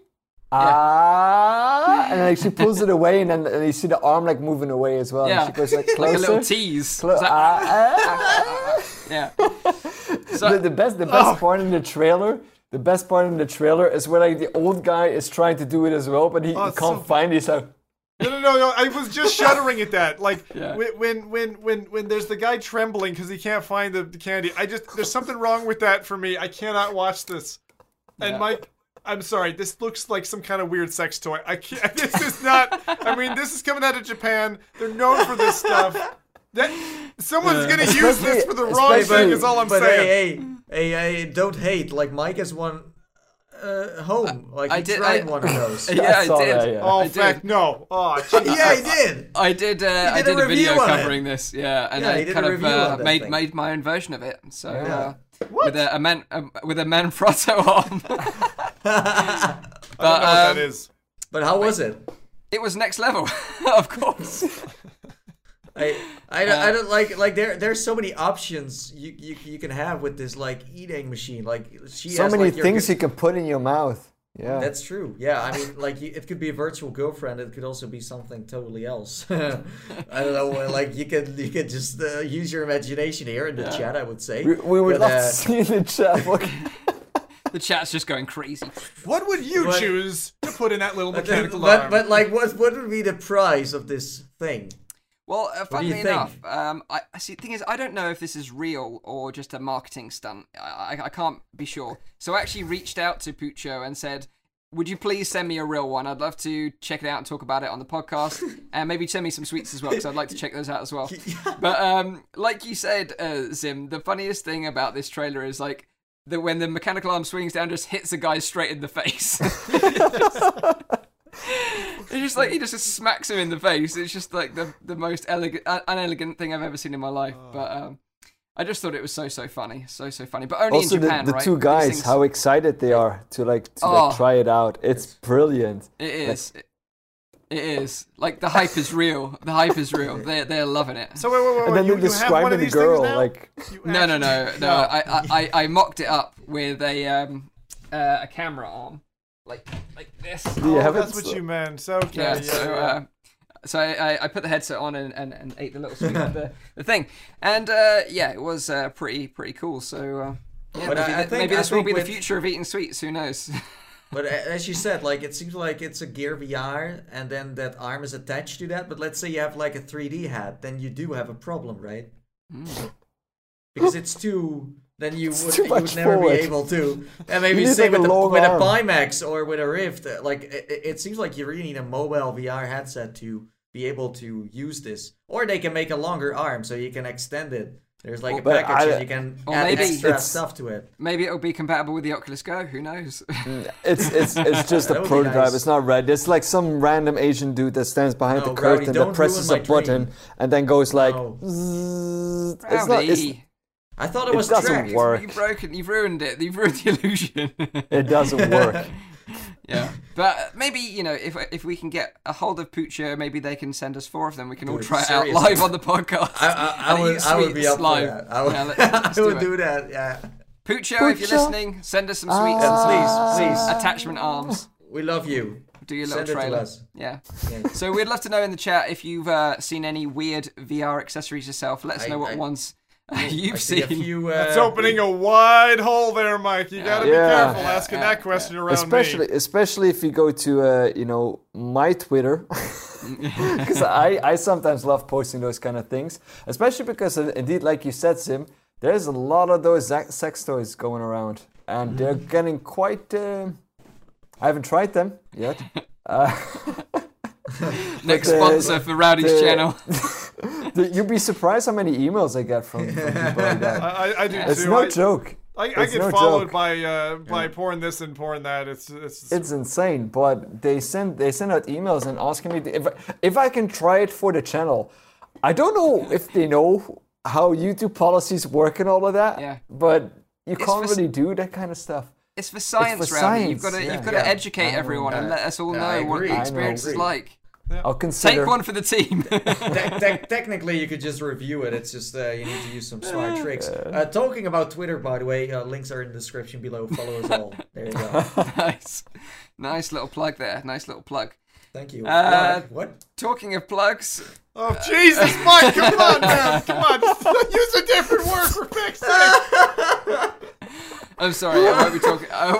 Ah, and like she *laughs* pulls it away, and then and you see the arm like moving away as well. Yeah. and she goes like like a little tease. Clo- that- ah, ah. yeah. the, So, the best, the best Oh. part in the trailer, the best part in the trailer is where like the old guy is trying to do it as well, but he, Oh, can't so- find it. So No, no, no, no. I was just *laughs* shuddering at that. Like Yeah. when, when, when, when, when there's the guy trembling because he can't find the, the candy. I just there's something wrong with that for me. I cannot watch this. And Yeah. Mike, I'm sorry. This looks like some kind of weird sex toy. I can't. *laughs* This is not. I mean, this is coming out of Japan. They're known for this stuff. That someone's gonna use this for the wrong thing. Is all I'm saying. hey, hey, hey, hey, don't hate. Like Mike has one uh, home. Like I he did- tried I- one of those. *laughs* yeah, I saw did. that, yeah. oh, I did. fact, no. Oh, *laughs* yeah, he did. I did. Uh, I did a a video review it. covering this. Yeah, and Yeah, I kind of uh, made thing. made my own version of it. So Yeah. uh, with a, a man um, with a Manfrotto *laughs* arm. I don't But, know what um, that is. But how was it? it was next level, of course. I I don't, Uh, I don't like like there there's so many options you, you you can have with this like eating machine. Like she so has, many like, things g- you can put in your mouth. Yeah. That's true. Yeah, I mean, like you, it could be a virtual girlfriend. It could also be something totally else. *laughs* I don't know. Like you could you could just uh, use your imagination here in the chat. I would say. we, we would But, love uh, to see in the chat. *laughs* What, the chat's just going crazy. What would you What- choose to put in that little mechanical but, arm? but like, what what would be the price of this thing? Well, uh, funnily enough, um, I I see. The thing is, I don't know if this is real or just a marketing stunt. I, I, I can't be sure. So I actually reached out to Puccho and said, "Would you please send me a real one? I'd love to check it out and talk about it on the podcast, *laughs* and maybe send me some sweets as well, because I'd like to check those out as well." *laughs* But um, like you said, uh, Zim, the funniest thing about this trailer is like. That when the mechanical arm swings down, just hits a guy straight in the face. *laughs* It's just like he just smacks him in the face. It's just like the the most elegant, uh, unelegant thing I've ever seen in my life. But um, I just thought it was so so funny, so so funny. But only also, in Japan, the, the right? two guys, things- how excited they are to like to Oh. like try it out. It's brilliant. it is. It is like the hype is real. The hype is real. They're they're loving it. So wait, wait, wait, And then you, they you have describe one the girl now? like No, no, no, *laughs* no. I, I, I, I mocked it up with a um uh, a camera arm, like like this. Do Oh, have that's what you meant. Okay. Yeah. Yeah. so yeah. uh, so I, I- I put the headset on and, and, and ate the little sweet of the, *laughs* the thing, and uh, yeah, it was uh, pretty pretty cool. So. Uh, yeah, But maybe, I- I think- maybe I this will think be the future of eating sweets. Who knows? *laughs* But as you said, like it seems like it's a Gear VR, and then that arm is attached to that. But let's say you have like a 3D hat, then you do have a problem, right? Mm. Because it's too. Then you would, you would never forward. be able to. *laughs* And maybe You need, say like, a with, the, long with a. Pimax or with a Rift, uh, like it, it- it seems like you really need a mobile VR headset to be able to use this. Or they can make a longer arm so you can extend it. There's like a package I- and you can add maybe extra it's- stuff to it. Maybe it'll be compatible with the Oculus Go. Who knows? It's it's *laughs* it's just a *laughs* prototype. nice. It's not ready. It's like some random Asian dude that stands behind No, the curtain don't that presses a ruin my button and then goes like. It's not. It's, Rowdy. I thought it It was doesn't tracked. work. You've broken. You've ruined it. You've ruined the illusion. it doesn't *laughs* work. Yeah, but maybe you know if if we can get a hold of Poocher, maybe they can send us four of them. We can all Dude, try it out live on the podcast. I, I, I *laughs* would, I would be sweets up for that. I would, Yeah, let- *laughs* I do would it. do that. Yeah, Poocher, if you're listening, send us some sweets Yeah, and please, please. attachment arms. we love you. Do your little Send it to trailer. us. Yeah. Yeah. So we'd love to know in the chat if you've uh, seen any weird VR accessories yourself. Let us I- know what I- ones I *laughs* you've see seen. a few. Uh, It's opening a wide hole there, Mike. You gotta be Yeah. careful asking Yeah, that question around especially me. especially if you go to uh, you know my Twitter, *laughs* because I I sometimes love posting those kind of things, especially because indeed, like you said, Zim, there's a lot of those sex toys going around, and they're getting quite. Uh, I haven't tried them yet. *laughs* Uh, *laughs* Next the- sponsor for Rowdy's the- channel. *laughs* the- you'd be surprised how many emails I get from, from people like that. I, *laughs* I, I do It's too. no I, joke. I, I get no followed joke. by uh, by porn this and porn that. It's it's, It's insane, but they send they send out emails and asking me if if I can try it for the channel. I don't know if they know how YouTube policies work and all of that. Yeah. But you It's can't for really do that kind of stuff. It's for science, for Rowdy. You've got to yeah. you've got to Yeah. educate I everyone and let us all Yeah, know what the I know, experience is agree. Like. I'll consider. Take one for the team. *laughs* te- *laughs* te- technically, you could just review it. It's just uh, you need to use some smart tricks. Uh, talking about Twitter, by the way, uh, links are in the description below. Follow us all. *laughs* There you go. nice, nice little plug there. Nice little plug. Thank you. Uh, what? what? Talking of plugs, oh Jesus, Mike! Come on, man! Come on, use a different word for fixing. I'm sorry, I won't be talking. I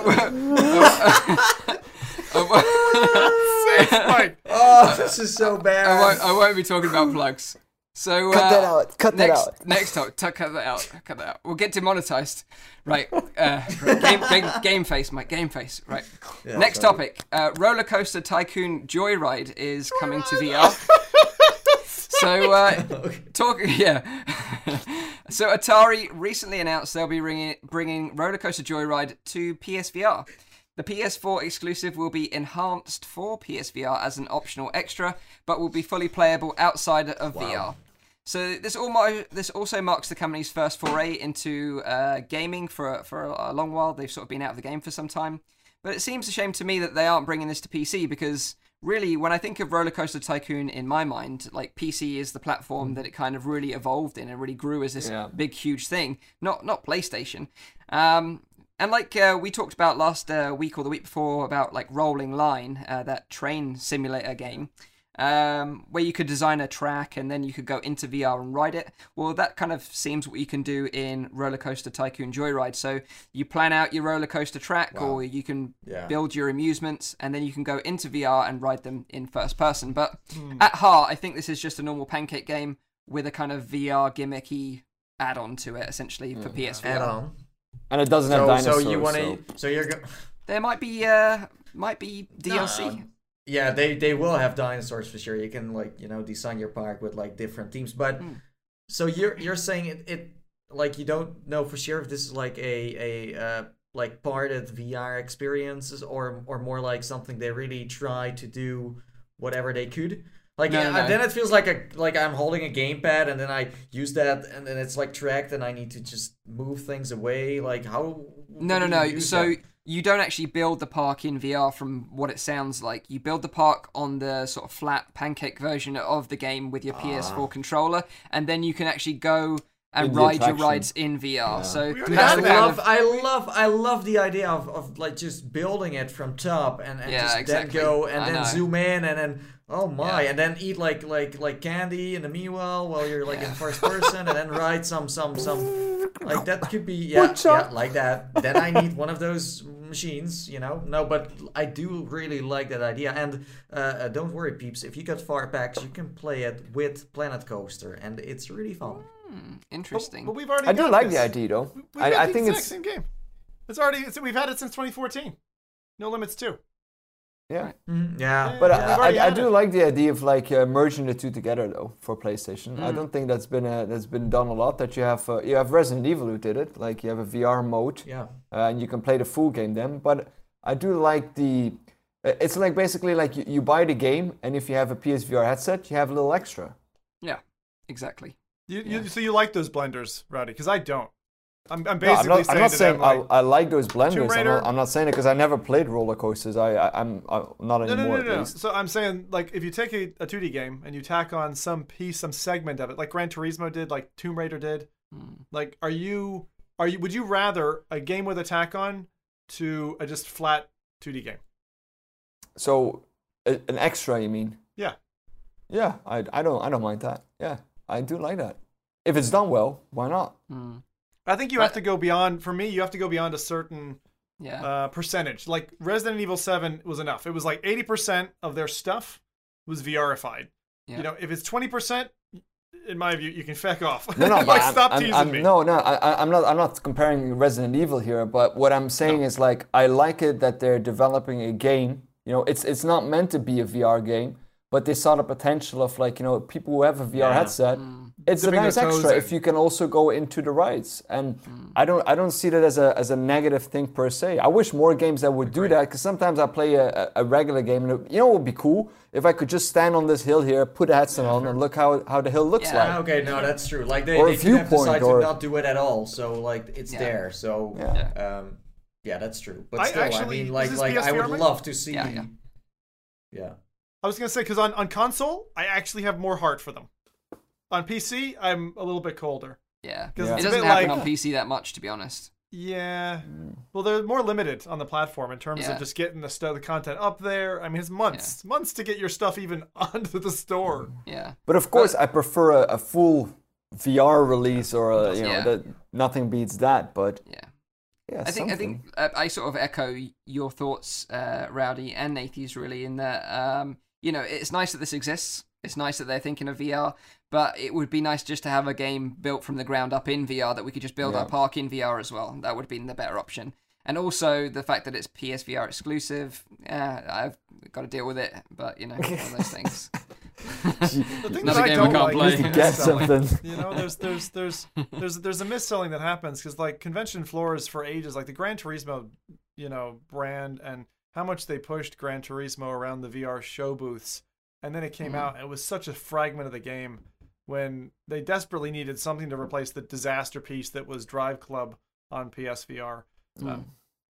*laughs* Mike. Oh, this is so bad. I won't, I won't be talking about plugs. So Cut uh, that out. Cut that next, out. *laughs* next talk, t- cut that out. Cut that out. We'll get demonetized. Right. Uh, right. Game, game, game face, Mike. Game face. Right. Yeah, next sorry. topic. Uh, Roller Coaster Tycoon Joyride is coming to VR. *laughs* So, uh, talk, yeah. so, Atari recently announced they'll be bringing, bringing Roller Coaster Joyride to PSVR. The PS4 exclusive will be enhanced for PSVR as an optional extra, but will be fully playable outside of VR. So this this also marks the company's first foray into uh, gaming for for a, a long while. They've sort of been out of the game for some time, but it seems a shame to me that they aren't bringing this to PC because really, when I think of Roller Coaster Tycoon in my mind, like PC is the platform that it kind of really evolved in and really grew as this Yeah. big huge thing. Not not PlayStation. Um, and like uh, we talked about last uh, week or the week before about like Rolling Line, uh, that train simulator game, um, where you could design a track and then you could go into VR and ride it. Well, that kind of seems what you can do in Roller Coaster Tycoon Joyride. So you plan out your roller coaster track, or you can Yeah. build your amusements, and then you can go into VR and ride them in first person. But at heart, I think this is just a normal pancake game with a kind of VR gimmicky add-on to it, essentially for PSVR. Add on. And it doesn't have dinosaurs. so you want to? So you're go- There might be uh might be DLC. Nah. Yeah, they they will have dinosaurs for sure. You can like you know design your park with like different teams, but Hmm. so you're you're saying it, it like you don't know for sure if this is like a a uh, like parted VR experiences or or more like something they really try to do whatever they could. Like No, no, yeah, no. then it feels like a like I'm holding a gamepad and then I use that and then it's like tracked and I need to just move things away. Like how? No, no, do you no. So that? you don't actually build the park in VR from what it sounds like. You build the park on the sort of flat pancake version of the game with your PS4 ah. controller, and then you can actually go and In the ride your rides in VR. So that's I love, of I love, I love the idea of, of like just building it from top and, and Yeah, just exactly. then go and I then know. zoom in and then oh my Yeah. and then eat like like like candy in the meanwhile while you're like in first person and then ride some some some like that could be yeah, yeah like that. Then I need one of those machines, you know. No, but I do really like that idea. And uh, uh, don't worry, peeps. If you got far packs, you can play it with Planet Coaster, and it's really fun. hmm, interesting. But we've already. I do like this. the idea though. We've I, got I the think exact it's same game. It's already. It's, we've had it since 2014. No limits 2. Yeah. Mhm, Yeah, But Yeah, I, I, I do like the idea of like uh, merging the two together though for PlayStation. I don't think that's been uh, that's been done a lot. That you have uh, you have Resident Evil who did it. Like you have a VR mode yeah. uh, and you can play the full game then. But I do like the. uh, It's like basically like you, you buy the game and if you have a PSVR headset, you have a little extra. yeah, exactly. You, Yeah. you, so you like those blenders, Rowdy? Because I don't. I'm, I'm No, basically I'm not, I'm saying, not saying them, like, I, I like those blenders. I'm not, I'm not saying it because I never played roller coasters. I, I I'm, I'm not no, no, anymore no, no, at no. least. So I'm saying, like, if you take a, a 2D game and you tack on some piece, some segment of it, like Gran Turismo did, like Tomb Raider did, Hmm. like, are you, are you, would you rather a game with a tack on to a just flat 2D game? So a, an extra, you mean? Yeah. Yeah, I, I don't I don't mind that. Yeah, I do like that. If it's done well, why not? Hmm. I think you have to go beyond. For me, you have to go beyond a certain Yeah. uh, percentage. Like Resident Evil Seven was enough. It was like eighty percent of their stuff was VRified. Yeah. You know, if it's twenty percent, in my view, you can feck off. No, no, *laughs* like but I'm- stop I'm, teasing I'm- me. No, no, I, I- I'm not. I'm not comparing Resident Evil here. But what I'm saying is like I like it that they're developing a game. You know, it's it's not meant to be a VR game, but they saw the potential of like you know people who have a VR Yeah. headset. Hmm. It's a nice extra in. if you can also go into the rides, and Hmm. I don't I don't see that as a as a negative thing per se. I wish more games that would do that because sometimes I play a, a a regular game and it, you know what would be cool if I could just stand on this hill here, put a headset on, and look how how the hill looks Yeah. like. Okay, no, that's true. Like they, Or a they could have decided or- to not do it at all. So like it's Yeah. there. So Yeah. um, yeah, that's true. But I still, I, actually- mean, like is this like I would PSVR, love to see. Yeah, yeah. yeah. I was gonna say because on on console, I actually have more heart for them. On PC, I'm a little bit colder. yeah. 'Cause Yeah. It doesn't happen like on PC that much, to be honest. yeah. Well, they're more limited on the platform in terms Yeah. of just getting the stuff, the content up there. I mean, it's months, months to get your stuff even *laughs* onto the store. Yeah. But of course, I prefer a, a full VR release or a, you know Yeah. that nothing beats that. But Yeah. yeah, I think I think uh, I sort of echo your thoughts, uh, Rowdy and Nathie's, really, in that um, you know it's nice that this exists. It's nice that they're thinking of VR, but it would be nice just to have a game built from the ground up in VR that we could just build our park in VR as well. That would have been the better option. And also the fact that it's PSVR exclusive, yeah, I've got to deal with it. But you know, one of those things. *laughs* The thing Another that I game I don't can't like play. is to get something. You know, there's there's there's there's there's a mis-selling that happens because like convention floors for ages, like the Gran Turismo, you know, brand and how much they pushed Gran Turismo around the VR show booths, and then it came Mhm. out. And it was such a fragment of the game when they desperately needed something to replace the disaster piece that was Drive Club on PSVR. Mm. Um,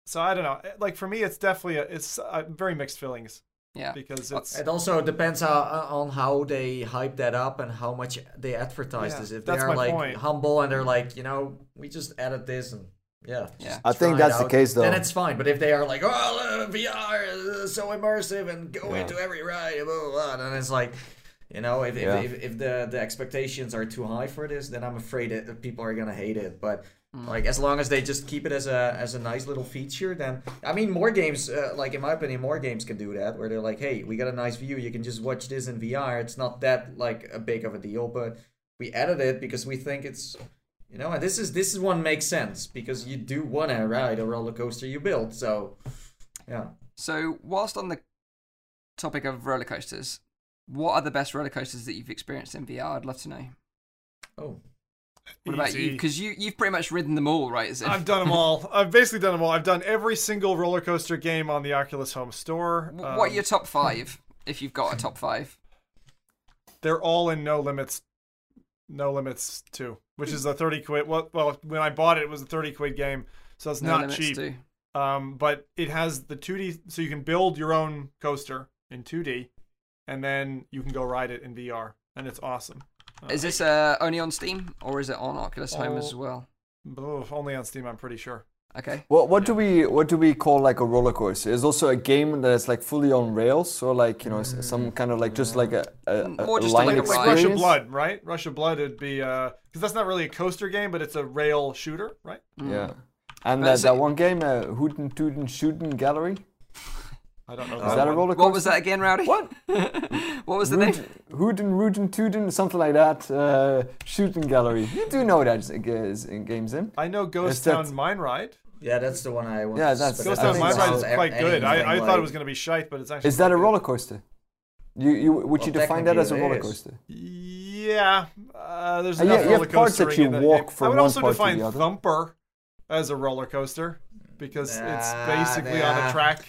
so I don't know. Like for me, it's definitely a, it's uh, very mixed feelings Yeah. because it's It also depends how, on how they hype that up and how much they advertise Yeah, this. If they're like point. humble and they're like, you know, we just added this and yeah. Yeah. I think try it that's the case, though. Then it's fine. But if they are like, oh, uh, VR is so immersive and go Yeah. into every ride, blah, blah, blah, then it's like, you know, if, Yeah. if, if, if the, the expectations are too high for this, then I'm afraid that people are gonna hate it. But Mm. like as long as they just keep it as a as a nice little feature, then I mean, more games, uh, like in my opinion, more games can do that. Where they're like, hey, we got a nice view, you can just watch this in VR. It's not that like a big of a deal, but we added it because we think it's you know, and this is this is one makes sense because you do want to ride a roller coaster you built. So, yeah. So, whilst on the topic of roller coasters, what are the best roller coasters that you've experienced in VR? I'd love to know. Oh, What about you? Because you you've pretty much ridden them all, right? I've done them all. *laughs* I've basically done them all. I've done every single roller coaster game on the Oculus Home Store. What are Um, your top *laughs* five? if you've got a top five. They're all in No Limits, No Limits Two, which is a thirty quid. Well, well, when I bought it, it was a thirty quid game, so it's No not cheap. to- Um, but it has the 2D, so you can build your own coaster in 2D, and then you can go ride it in VR, and it's awesome. Is this uh, only on Steam or is it on Oculus Home Oh. as well? Ugh, only on Steam, I'm pretty sure. Okay. What what do we what do we call like a roller coaster? Is also a game that's like fully on rails, or like you know s- some kind of like just like a, a, a More just line like a Like, like ride. Rush of Blood, right? Rush of Blood would be because that's not really a coaster game, but it's a rail shooter, right? Yeah, and But that, that one game, uh, Hooten Tooten Shooten Gallery. I don't know. Is that a roller coaster? What was that again, Rowdy? What? *laughs* what was the name? Hooten Rooten Tooten, something like that. Uh, shooting Gallery. You do know that is in games in. I know Ghost Is that- Town Mine Ride. Yeah, that's the one I want. Yeah, that's- Ghost Town Mine Ride is quite good. anything I, I thought it was going to be shite, but it's actually. Is that a roller coaster? You you would you define that as a roller coaster? Yeah, uh, there's Uh, yeah, enough you have roller parts that coastering you in that walk game. from I would also part define. Thumper as a roller coaster because it's Nah, basically on a track.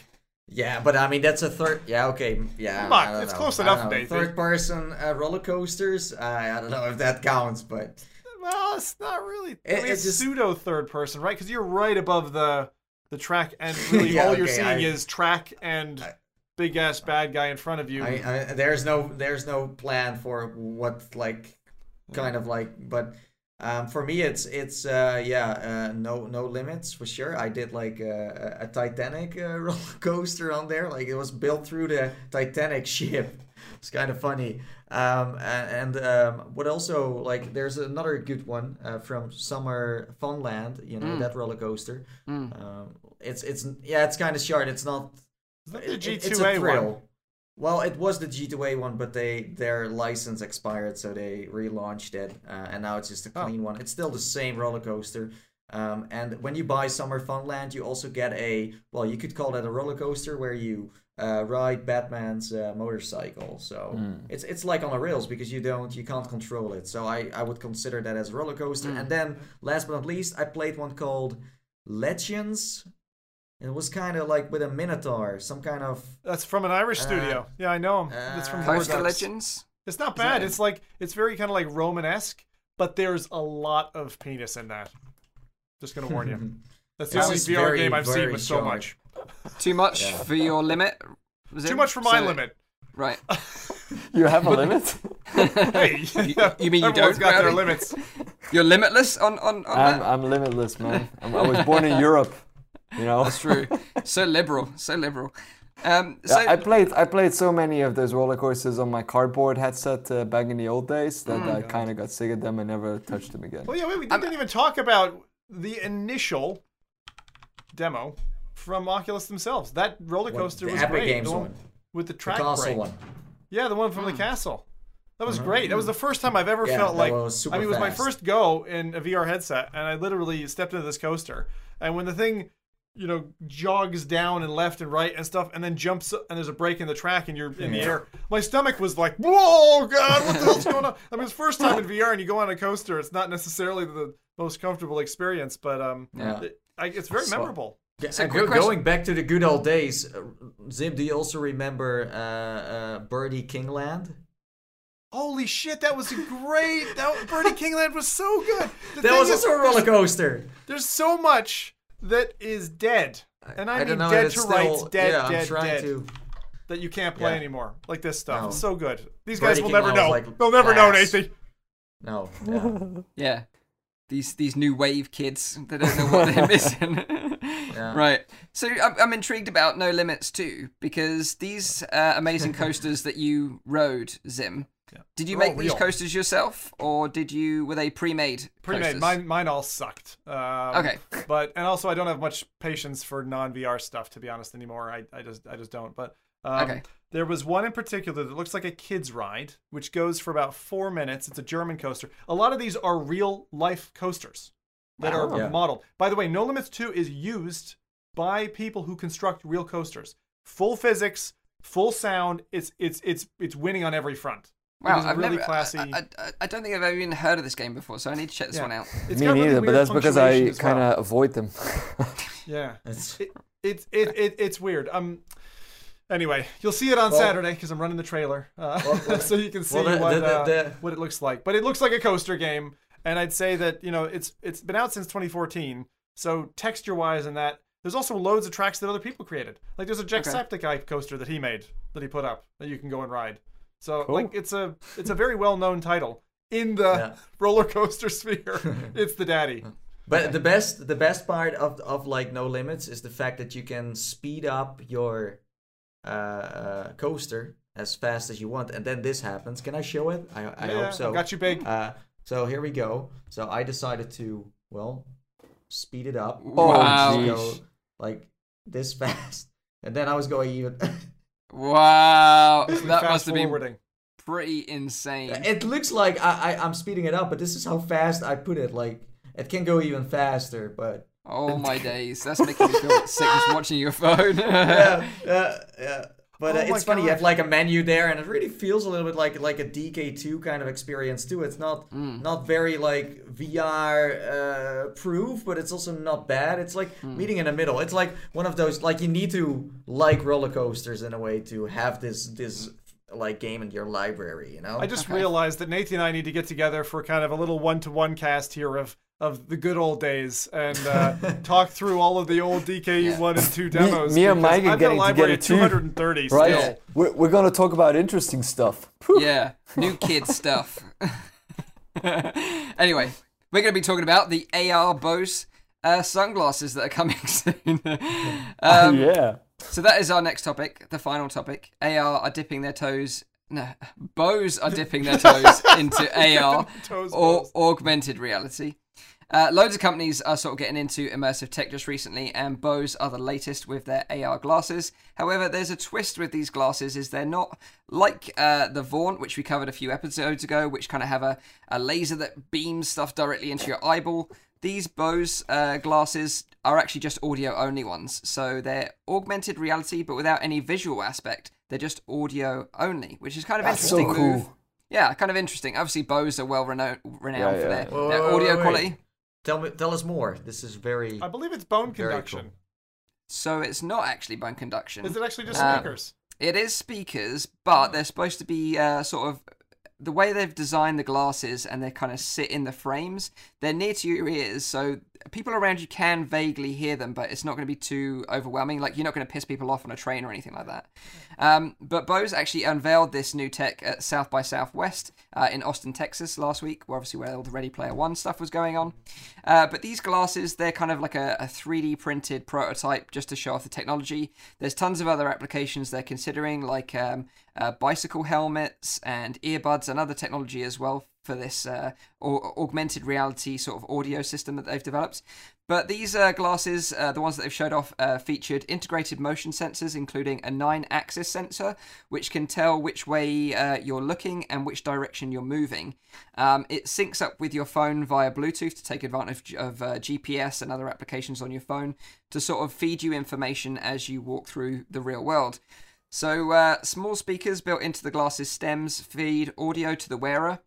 Yeah, but I mean that's a third. Yeah, okay, yeah. Come on, I don't it's know. close I enough. Nathan. Third person uh, roller coasters. I I don't know if that counts, but Well, it's not really. I mean, it it's pseudo third person, right? Because you're right above the the track, and *laughs* really Yeah, all you're okay, seeing I- is track and big ass bad guy in front of you. I, I there's no there's no plan for what like kind of like but um, for me it's it's uh, yeah uh, no no limits for sure. I did like a, a Titanic uh, *laughs* roller coaster on there. Like it was built through the Titanic ship. *laughs* It's kind of funny. Um, and, and um, what also like there's another good one uh, from Summer Funland you know Mm. that roller coaster. Mm. um, it's it's yeah it's kind of short. It's not Is that the it- it- G2A it's a one? Well, it was the G2A one, but they their license expired, so they relaunched it, uh, and now it's just a Oh. clean one. It's still the same roller coaster. Um, and when you buy Summer Funland, you also get a well, you could call that a roller coaster where you uh, ride Batman's uh, motorcycle. So it's it's like on a rails because you don't you can't control it. So I I would consider that as a roller coaster. And then last but not least, I played one called Legends. It was kind of like with a minotaur, some kind of That's from an Irish Uh, studio. Yeah, I know him. it's from uh, War Coaster Legends. It's not bad. It's like it's very kind of like Romanesque, but there's a lot of penis in that. Just gonna warn you. *laughs* That's the only VR very, game I've seen very with so much. Too much Yeah. for your limit? Was Too it? much for my So- limit. Right. *laughs* You have a limit. *laughs* Hey, you mean you everyone's don't, got their limits. You're limitless on on, on I'm that. I'm limitless, man. I'm, I was born in Europe. You know. That's true. so *laughs* liberal. So liberal. Um. So Yeah, I played I played so many of those roller coasters on my cardboard headset uh, back in the old days that I kind of got sick of them and never touched them again. Well, yeah, wait, we didn't even talk about the initial demo from Oculus themselves. That roller coaster the was Epic great. Games the one one, with the the track castle break. one. Yeah, the one from the castle. That was great. That was the first time I've ever Yeah, felt like was super I mean, it was my first go in a VR headset, and I literally stepped into this coaster. And when the thing, you know, jogs down and left and right and stuff, and then jumps and there's a break in the track and you're in the Yeah. air, my stomach was like, "Whoa, God, what the hell's going on?" I mean, it's first time in *laughs* VR, and you go on a coaster. It's not necessarily the most comfortable experience, but um, Yeah. it, I, it's very So- memorable. Yeah, So, go- going back to the good old days, uh, Zim, do you also remember uh, uh, Birdie Kingland? Holy shit, that was a great. That Birdie Kingland was so good. The That was is, also a roller coaster. There's so much that is dead, and I, I mean dead to still, rights, dead, yeah, dead, dead, to. that you can't play Yeah. anymore. Like this stuff. No. It's so good. These Birdie guys will never know. like They'll never know, glass. Nathan. No. *laughs* Yeah. yeah, these these new wave kids they don't know what they're *laughs* missing. Yeah. *laughs* Right. So I'm, I'm intrigued about No Limits 2 because these uh, amazing coasters that you rode, Zim. Did you They're make these real. coasters yourself, or did you were they pre-made? Pre-made. coasters? Mine, mine all sucked. Um, Okay. But and also I don't have much patience for non-VR stuff to be honest anymore. I, I just I just don't. But um, Okay. there was one in particular that looks like a kids ride, which goes for about four minutes. It's a German coaster. A lot of these are real life coasters that are Yeah. modeled. By the way, No Limits 2 is used by people who construct real coasters. Full physics, full sound. It's it's it's it's winning on every front. It Wow, I've really never. classy. I, I, I don't think I've ever even heard of this game before, so I need to check this Yeah. one out. It's Me got really neither, but that's because I well. kind of avoid them. *laughs* yeah. *laughs* It's- it, it, it, it, it's weird. Um. Anyway, you'll see it on Well- Saturday because I'm running the trailer, uh, Well, well, *laughs* so you can see well, the- what the- the- uh, the- what it looks like. But it looks like a coaster game, and I'd say that you know it's it's been out since 2014. So texture wise and that there's also loads of tracks that other people created. Like there's a Jacksepticeye coaster that he made that he put up that you can go and ride. So Cool. like it's a it's a very well known title in the Yeah. *laughs* roller coaster sphere. *laughs* it's the daddy. But the best the best part of of like no limits is the fact that you can speed up your uh, uh, coaster as fast as you want, and then this happens. Can I show it? I, I yeah, hope so. Got you big. Uh, so here we go. So I decided to well speed it up. Wow. Go like this *laughs* fast, and then I was going even. Wow, that must have been pretty insane. it looks like I, I I'm speeding it up, but this is how fast I put it. Like it can go even faster, but Oh *laughs* my days, that's making me feel sick just *laughs* watching your phone. yeah, *laughs* yeah, yeah. But uh, Oh my it's funny, you have like a menu there, and it really feels a little bit like like a DK2 kind of experience too. It's not Mm. not very like VR uh, proof, but it's also not bad. It's like Hmm. meeting in the middle. It's like one of those like you need to like roller coasters in a way to have this this like game in your library. You know? I just Okay. realized that Nathan and I need to get together for kind of a little one-to-one cast here of of the good old days and uh, *laughs* talk through all of the old DKU Yeah. one and two demos. me and because Mike are I've got a getting library together too, 230 Right? still. We're, we're gonna talk about interesting stuff. Yeah, new kid stuff. *laughs* anyway, we're going to be talking about the AR Bose uh, sunglasses that are coming *laughs* soon. um, yeah. So that is our next topic, the final topic. AR are dipping their toes. No, Bose are dipping their toes into AR Toes or balls. augmented reality. Uh, loads of companies are sort of getting into immersive tech just recently, and Bose are the latest with their AR glasses. However, there's a twist with these glasses: is they're not like uh, the Vaunt, which we covered a few episodes ago, which kind of have a, a laser that beams stuff directly into your eyeball. These Bose uh, glasses are actually just audio only ones, so they're augmented reality, but without any visual aspect. They're just audio only, which is kind of That's so interesting move. cool. Yeah, kind of interesting. Obviously, Bose are well renowned, renowned Yeah, for their, their wait, audio wait, wait. quality. Tell me, tell us more. This is very. I believe it's bone Very conduction. cool. So it's not actually bone conduction. Is it actually just Uh, speakers? It is speakers, but they're supposed to be uh, sort of the way they've designed the glasses and they kind of sit in the frames. They're near to your ears, so people around you can vaguely hear them, but it's not going to be too overwhelming. Like you're not going to piss people off on a train or anything like that. Um, but Bose actually unveiled this new tech at South by Southwest uh, in Austin, Texas last week, where obviously where all the Ready Player One stuff was going on. Uh, but these glasses, they're kind of like a, a 3D printed prototype just to show off the technology. There's tons of other applications they're considering, like um, uh, bicycle helmets and earbuds and other technology as well for this uh, augmented reality sort of audio system that they've developed. But these uh, glasses, uh, the ones that they've showed off, uh, featured integrated motion sensors, including a nine axis sensor, which can tell which way uh, you're looking and which direction you're moving. Um, it syncs up with your phone via Bluetooth to take advantage of uh, GPS and other applications on your phone to sort of feed you information as you walk through the real world. So, uh, small speakers built into the glasses stems feed audio to the wearer.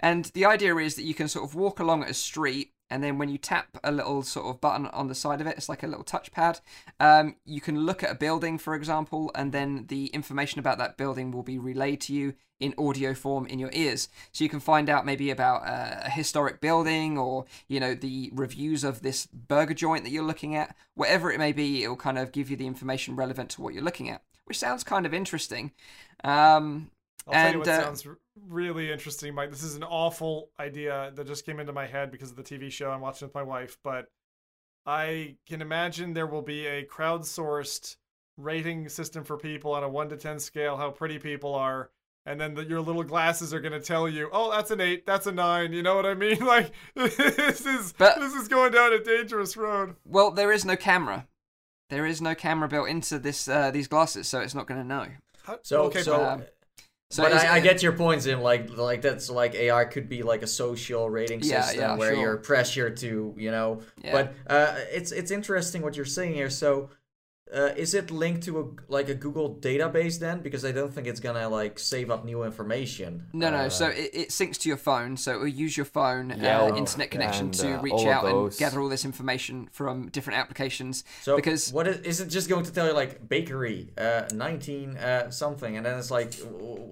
And the idea is that you can sort of walk along a street, and then when you tap a little sort of button on the side of it, it's like a little touchpad. Um, you can look at a building, for example, and then the information about that building will be relayed to you in audio form in your ears. So you can find out maybe about uh, a historic building or, you know, the reviews of this burger joint that you're looking at. Whatever it may be, it will kind of give you the information relevant to what you're looking at, which sounds kind of interesting. Um, I'll tell you and, what uh, sounds really interesting, Mike. This is an awful idea that just came into my head because of the TV show I'm watching with my wife, but I can imagine there will be a crowdsourced rating system for people on a 1 to 10 scale how pretty people are and then the, your little glasses are going to tell you, "Oh, that's an 8, that's a 9." You know what I mean? *laughs* Like *laughs* this is But- this is going down a dangerous road. Well, there is no camera. There is no camera built into this uh, these glasses, so it's not going to know. So, okay, so, but, um, So but I, I get your points in like like that's like AR could be like a social rating Yeah, system yeah, where sure. you're pressured to you know. Yeah. But uh, it's it's interesting what you're saying here. So. Uh, is it linked to a like a Google database then? Because I don't think it's gonna like save up new information. No, no. Uh, So it, it syncs to your phone, so it will use your phone Yeah, uh, internet connection and, to uh, reach out and gather all this information from different applications. So because what is, is it just going to tell you like bakery uh 19 uh something and then it's like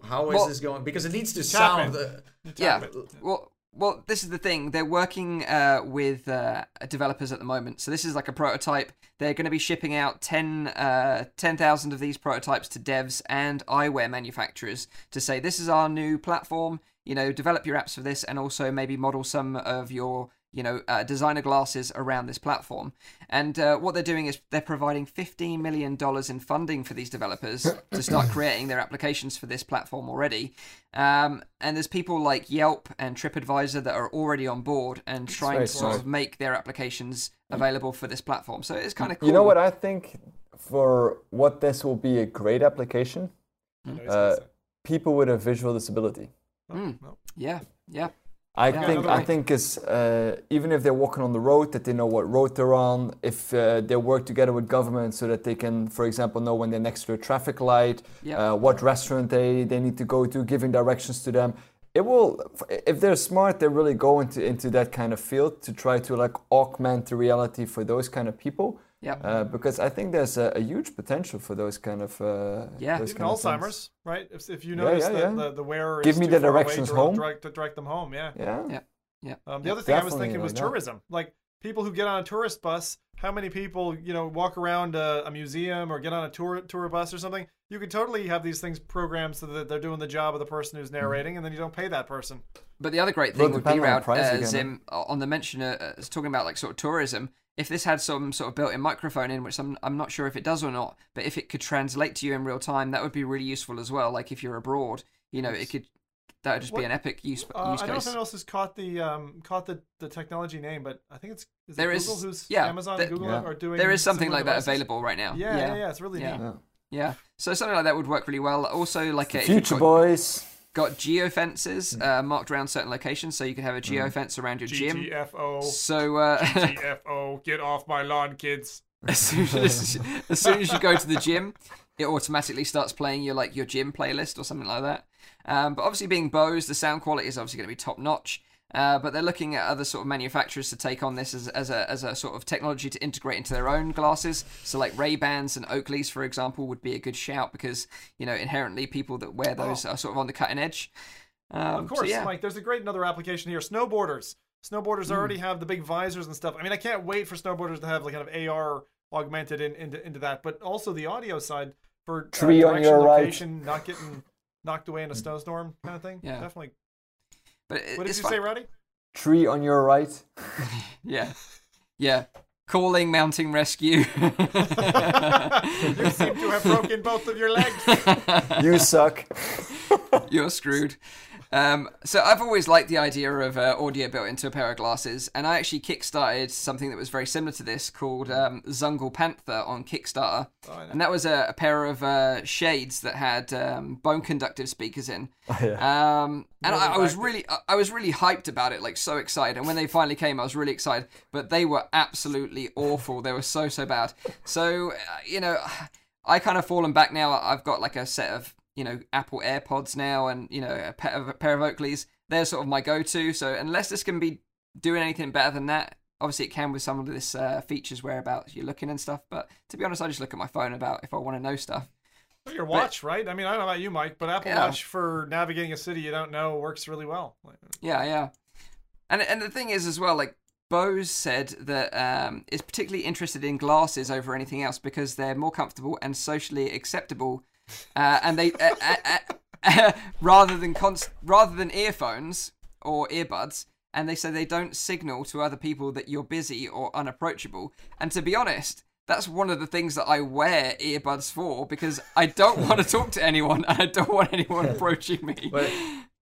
how is Well- this going because it needs to sound uh, yeah, well, well, this is the thing. They're working uh, with uh, developers at the moment. So this is like a prototype. They're going to be shipping out 10 uh, 10,000 of these prototypes to devs and eyewear manufacturers to say this is our new platform. You know, develop your apps for this, and also maybe model some of your you know, uh, designer glasses around this platform. And uh, what they're doing is they're providing $15 million in funding for these developers to start *laughs* creating their applications for this platform already. Um, and there's people like Yelp and TripAdvisor that are already on board and trying very to sort smart. of make their applications available for this platform. So it's kind of cool. You know what I think for what this will be a great application? I know he's Uh, people with a visual disability. Mm. Yeah, yeah. I Yeah, think I think is uh, even if they're walking on the road, that they know what road they're on. If uh, they work together with government, so that they can, for example, know when they're next to a traffic light, Yeah. uh, what restaurant they, they need to go to, giving directions to them. It will, if they're smart, they really go into into that kind of field to try to like augment the reality for those kind of people. Yeah. Uh, because I think there's a, a huge potential for those kind of uh, Yeah. those Even kind of. Alzheimer's, right? If, if you notice yeah, that yeah. the, the wearer Give is me too the directions direct- home. Direct, direct them home, yeah. Yeah. Yeah. Um, the other thing I was thinking was like that. tourism. Like people who get on a tourist bus, how many people you know walk around a, a museum or get on a tour tour bus or something? You could totally have these things programmed so that they're doing the job of the person who's narrating, and then you don't pay that person. But the other great Well, thing would be, depending on uh, Zim, on the mention, uh, uh, talking about like sort of tourism, if this had some sort of built-in microphone in, which I'm, I'm not sure if it does or not, but if it could translate to you in real time, that would be really useful as well. Like if you're abroad, you know, it could, that would just be an epic use, Uh, use I don't know if case. anyone else has caught the um, caught the, the technology name, but I think it's is There it is- Google who's yeah, Amazon the- Google Yeah. are doing. There is something similar like that available right now. Yeah, yeah, yeah, it's really Yeah. neat. Yeah. Yeah. So something like that would work really well. Also, like if you've Future got, boys. Got geofences uh, marked around certain locations, so you can have a geofence around your gym. GTFO, So uh, GTFO, get off my lawn, kids. *laughs* as soon as, as soon as you go to the gym, it automatically starts playing your like your gym playlist or something like that. Um, but obviously, being Bose, the sound quality is obviously going to be top notch. Uh, but they're looking at other sort of manufacturers to take on this as, as a as a sort of technology to integrate into their own glasses. So like Ray Bans and Oakleys, for example, would be a good shout because you know inherently people that wear those are sort of on the cutting edge. Um, Oh. Of so course, yeah. Mike. There's a great another application here. Snowboarders. Snowboarders Hmm. already have the big visors and stuff. I mean, I can't wait for snowboarders to have like kind of AR augmented in, into into that, but also the audio side for uh, Tree on direction, your right. location, not getting knocked away in a snowstorm kind of thing. Yeah. definitely. But it, What did you fun. say, Rowdy? Tree on your right. *laughs* Yeah, yeah. Calling mounting rescue. you seem to have broken both of your legs. *laughs* You suck. You're screwed. Um, so I've always liked the idea of uh, audio built into a pair of glasses, and I actually kickstarted something that was very similar to this called um, Zungle Panther on Kickstarter, Oh, and that was a, a pair of uh, shades that had um, bone conductive speakers in. *laughs* yeah. Um, and Really I, I was really, I- I was really hyped about it, like so excited. And when they finally came, I was really excited. But they were absolutely awful. They were so so bad. So uh, you know, I kind of fallen back now. I've got like a set of you know Apple AirPods now, and you know a pair of, a pair of Oakleys. They're sort of my go-to. So unless this can be doing anything better than that. Obviously, it can with some of this uh, features whereabouts you're looking and stuff. But to be honest, I just look at my phone about if I want to know stuff. Well, Your watch, right? I mean, I don't know about you, Mike, but Apple Yeah. Watch for navigating a city you don't know works really well. Yeah, yeah. And and the thing is as well, like Bose said that um, is particularly interested in glasses over anything else because they're more comfortable and socially acceptable, uh, and they uh, uh, uh, *laughs* rather than const- rather than earphones or earbuds. And they say they don't signal to other people that you're busy or unapproachable. And to be honest, that's one of the things that I wear earbuds for because I don't want to talk to anyone and I don't want anyone *laughs* approaching me. But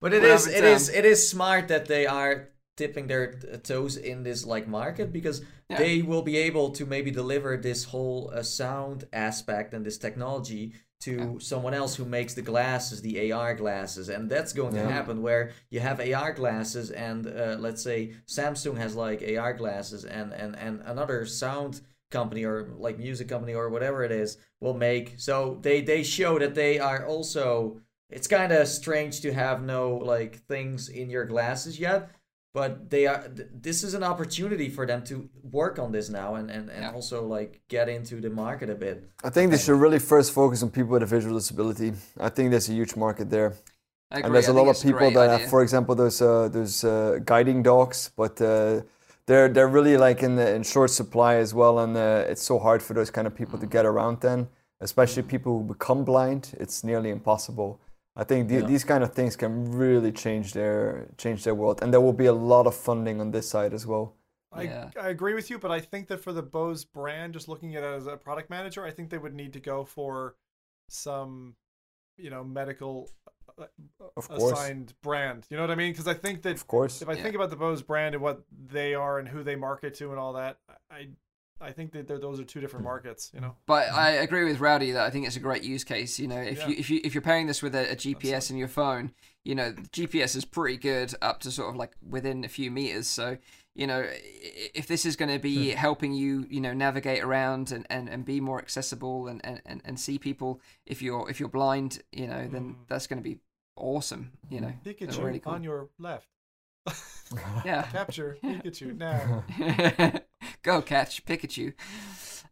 but it is it is it is smart that they are dipping their toes in this like market because Yeah. they will be able to maybe deliver this whole uh, sound aspect and this technology to someone else who makes the glasses, the AR glasses, and that's going to happen where you have AR glasses and uh, let's say Samsung has like AR glasses and and and another sound company or like music company or whatever it is will make. So they they show that they are also it's kind of strange to have no like things in your glasses yet but they are th- this is an opportunity for them to work on this now and and, and Yeah. also like get into the market a bit I think they should really first focus on people with a visual disability. I think there's a huge market there. I agree. and there's I a think lot of people that, idea. have, for example, those uh, those uh, guiding dogs, but uh, they're they're really like in the in short supply as well, and uh, it's so hard for those kind of people to get around. Then, especially people who become blind, it's nearly impossible. I think the, Yeah. these kind of things can really change their change their world, and there will be a lot of funding on this side as well. I, Yeah. I agree with you, but I think that for the Bose brand, just looking at it as a product manager, I think they would need to go for some, you know, medical uh, Of course, assigned brand. You know what I mean? Because I think that of course. if I Yeah. think about the Bose brand and what they are and who they market to and all that, I I think that those are two different markets. You know, But I agree with Rowdy that I think it's a great use case. You know, if Yeah. you if you if you're pairing this with a, a GPS in your phone, you know, the GPS is pretty good up to sort of like within a few meters. So you know, if this is going to be helping you, you know, navigate around and, and, and be more accessible and, and, and, see people if you're if you're blind, you know, then hmm. that's going to be awesome. You know, Pikachu really cool. on your left. *laughs* yeah. Capture *laughs* Pikachu now. *laughs* Go catch Pikachu.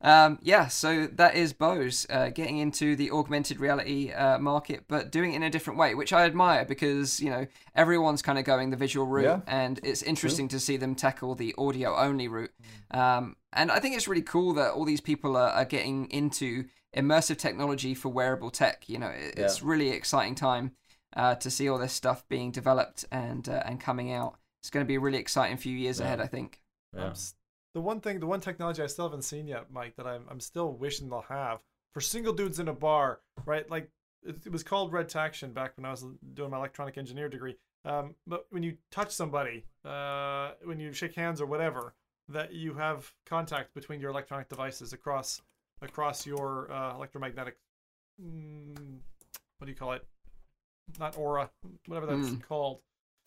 Um, yeah, so that is Bose uh, getting into the augmented reality uh, market, but doing it in a different way, which I admire because you know everyone's kind of going the visual route, Yeah. and it's interesting to see them tackle the audio only route. Um, and I think it's really cool that all these people are, are getting into immersive technology for wearable tech. You know, it, it's really exciting time uh, to see all this stuff being developed and uh, and coming out. It's going to be a really exciting few years Yeah. ahead, I think. Yeah. I'm s- the one thing, the one technology I still haven't seen yet, Mike, that I'm I'm still wishing they'll have for single dudes in a bar, right? Like it, it was called RedTacton back when I was doing my electronic engineer degree. Um, but when you touch somebody, uh, when you shake hands or whatever, that you have contact between your electronic devices across across your uh, electromagnetic. Mm, what do you call it? Not aura, whatever that's Mm. called.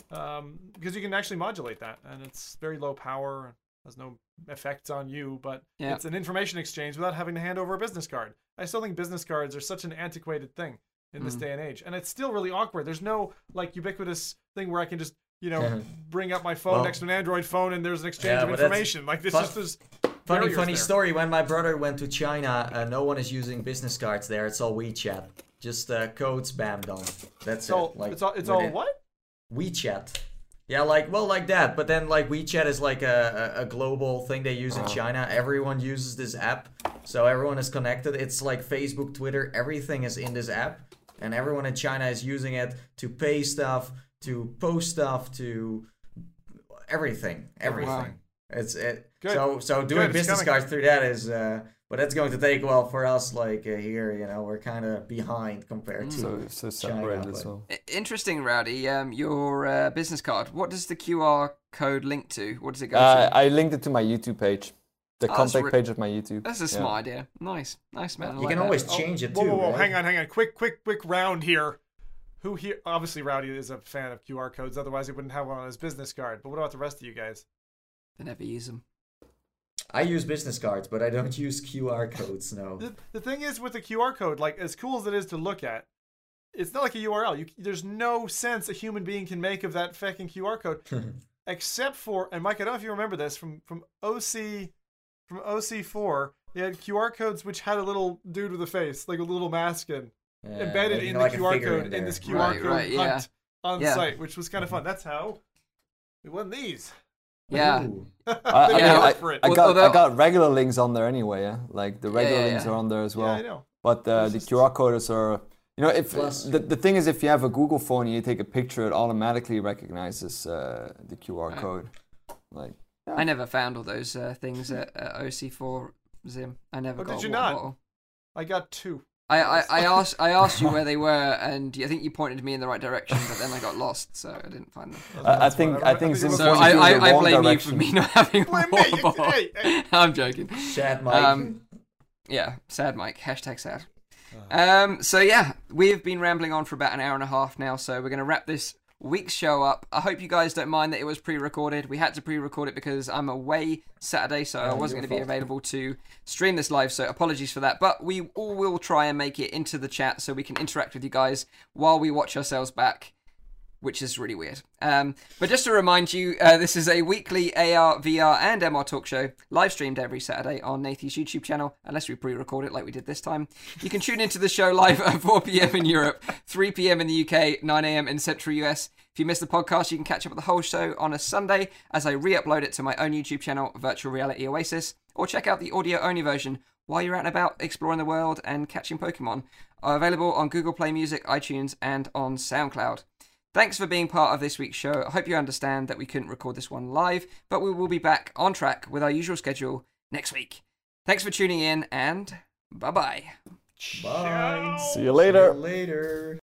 Um, because you can actually modulate that, and it's very low power, has no effects on you, but Yeah. it's an information exchange without having to hand over a business card. I still think business cards are such an antiquated thing in this Mm. day and age, and it's still really awkward. There's no like ubiquitous thing where I can just you know *laughs* bring up my phone Well- next to an Android phone and there's an exchange Yeah, of information. Like this fun- just is Funny, funny there. story. When my brother went to China, uh, no one is using business cards there. It's all WeChat. Just uh, codes bammed on. That's It's all it. Like it's all it's all within- what? WeChat. Yeah, like well, like that. But then like WeChat is like a, a, global thing they use in China. Everyone uses this app, so everyone is connected. It's like Facebook, Twitter. Everything is in this app, and everyone in China is using it to pay stuff, to post stuff, to everything, everything. It's it. Good. So so doing Good, business cards through that is. uh but that's going to take well for us. Like uh, here, you know, we're kind of behind compared to. so so China, separated as well. Interesting, Rowdy. Um, your uh, business card. What does the QR code link to? What does it go Uh, to? I linked it to my YouTube page, the Oh, contact re- page of my YouTube. That's a Yeah. smart idea. Nice, nice man. I You like can that. always Oh, change it whoa, too. Whoa, whoa, right? hang on, hang on. Quick, quick, quick round here. Who here? Obviously, Rowdy is a fan of QR codes. Otherwise, he wouldn't have one on his business card. But what about the rest of you guys? They never use them. I use business cards, but I don't use QR codes. No. The, the thing is with the QR code, like as cool as it is to look at, it's not like a URL. You, there's no sense a human being can make of that fucking QR code, *laughs* hmm. except for. And Mike, I don't know if you remember this from from OC from OC4. They had QR codes which had a little dude with a face, like a little mask in, Yeah, embedded in know, the like QR code in in, this QR Right, code right, yeah. hunt on Yeah. site, which was kind of fun. That's how we won these. Yeah. I, I, Yeah. I, worked. I got although- I got regular links on there anyway. Yeah, like the regular yeah, links yeah. are on there as yeah, well. I know. But uh, the just- QR codes are, you know, if Plus- the, the thing is, if you have a Google phone and you take a picture, it automatically recognizes uh, the QR Right. code. Like, I never found all those uh, things at, at OC4 Zim. I never Oh, got did you water not? bottle. I got two. I, I, I *laughs* asked I asked you where they were, and I think you pointed me in the right direction, but then I got lost, so I didn't find them. I, I think. I think it Zim So I, I, I wrong blame you for me not having a Blame me, water you- hey, hey. I'm joking. Sad Mike. Um, yeah, sad Mike. Hashtag sad. Um, so yeah, we've been rambling on for about an hour and a half now, so we're going to wrap this week's show up. I hope you guys don't mind that it was pre-recorded. We had to pre-record it because I'm away Saturday, so I Oh, wasn't going to be available to stream this live. So apologies for that. But we all will try and make it into the chat so we can interact with you guys while we watch ourselves back. Which is really weird. Um, but just to remind you, uh, this is a weekly AR, VR, and MR talk show, live streamed every Saturday on Nathie's YouTube channel, unless we pre record it like we did this time. You can tune into the show live at *laughs* 4 pm in Europe, 3 pm in the UK, 9 am in Central US. If you missed the podcast, you can catch up with the whole show on a Sunday as I re upload it to my own YouTube channel, Virtual Reality Oasis, or check out the audio only version while you're out and about exploring the world and catching Pokemon. Are available on Google Play Music, iTunes, and on SoundCloud. Thanks for being part of this week's show. I hope you understand that we couldn't record this one live, but we will be back on track with our usual schedule next week. Thanks for tuning in and bye bye. Bye. See you later. See you later.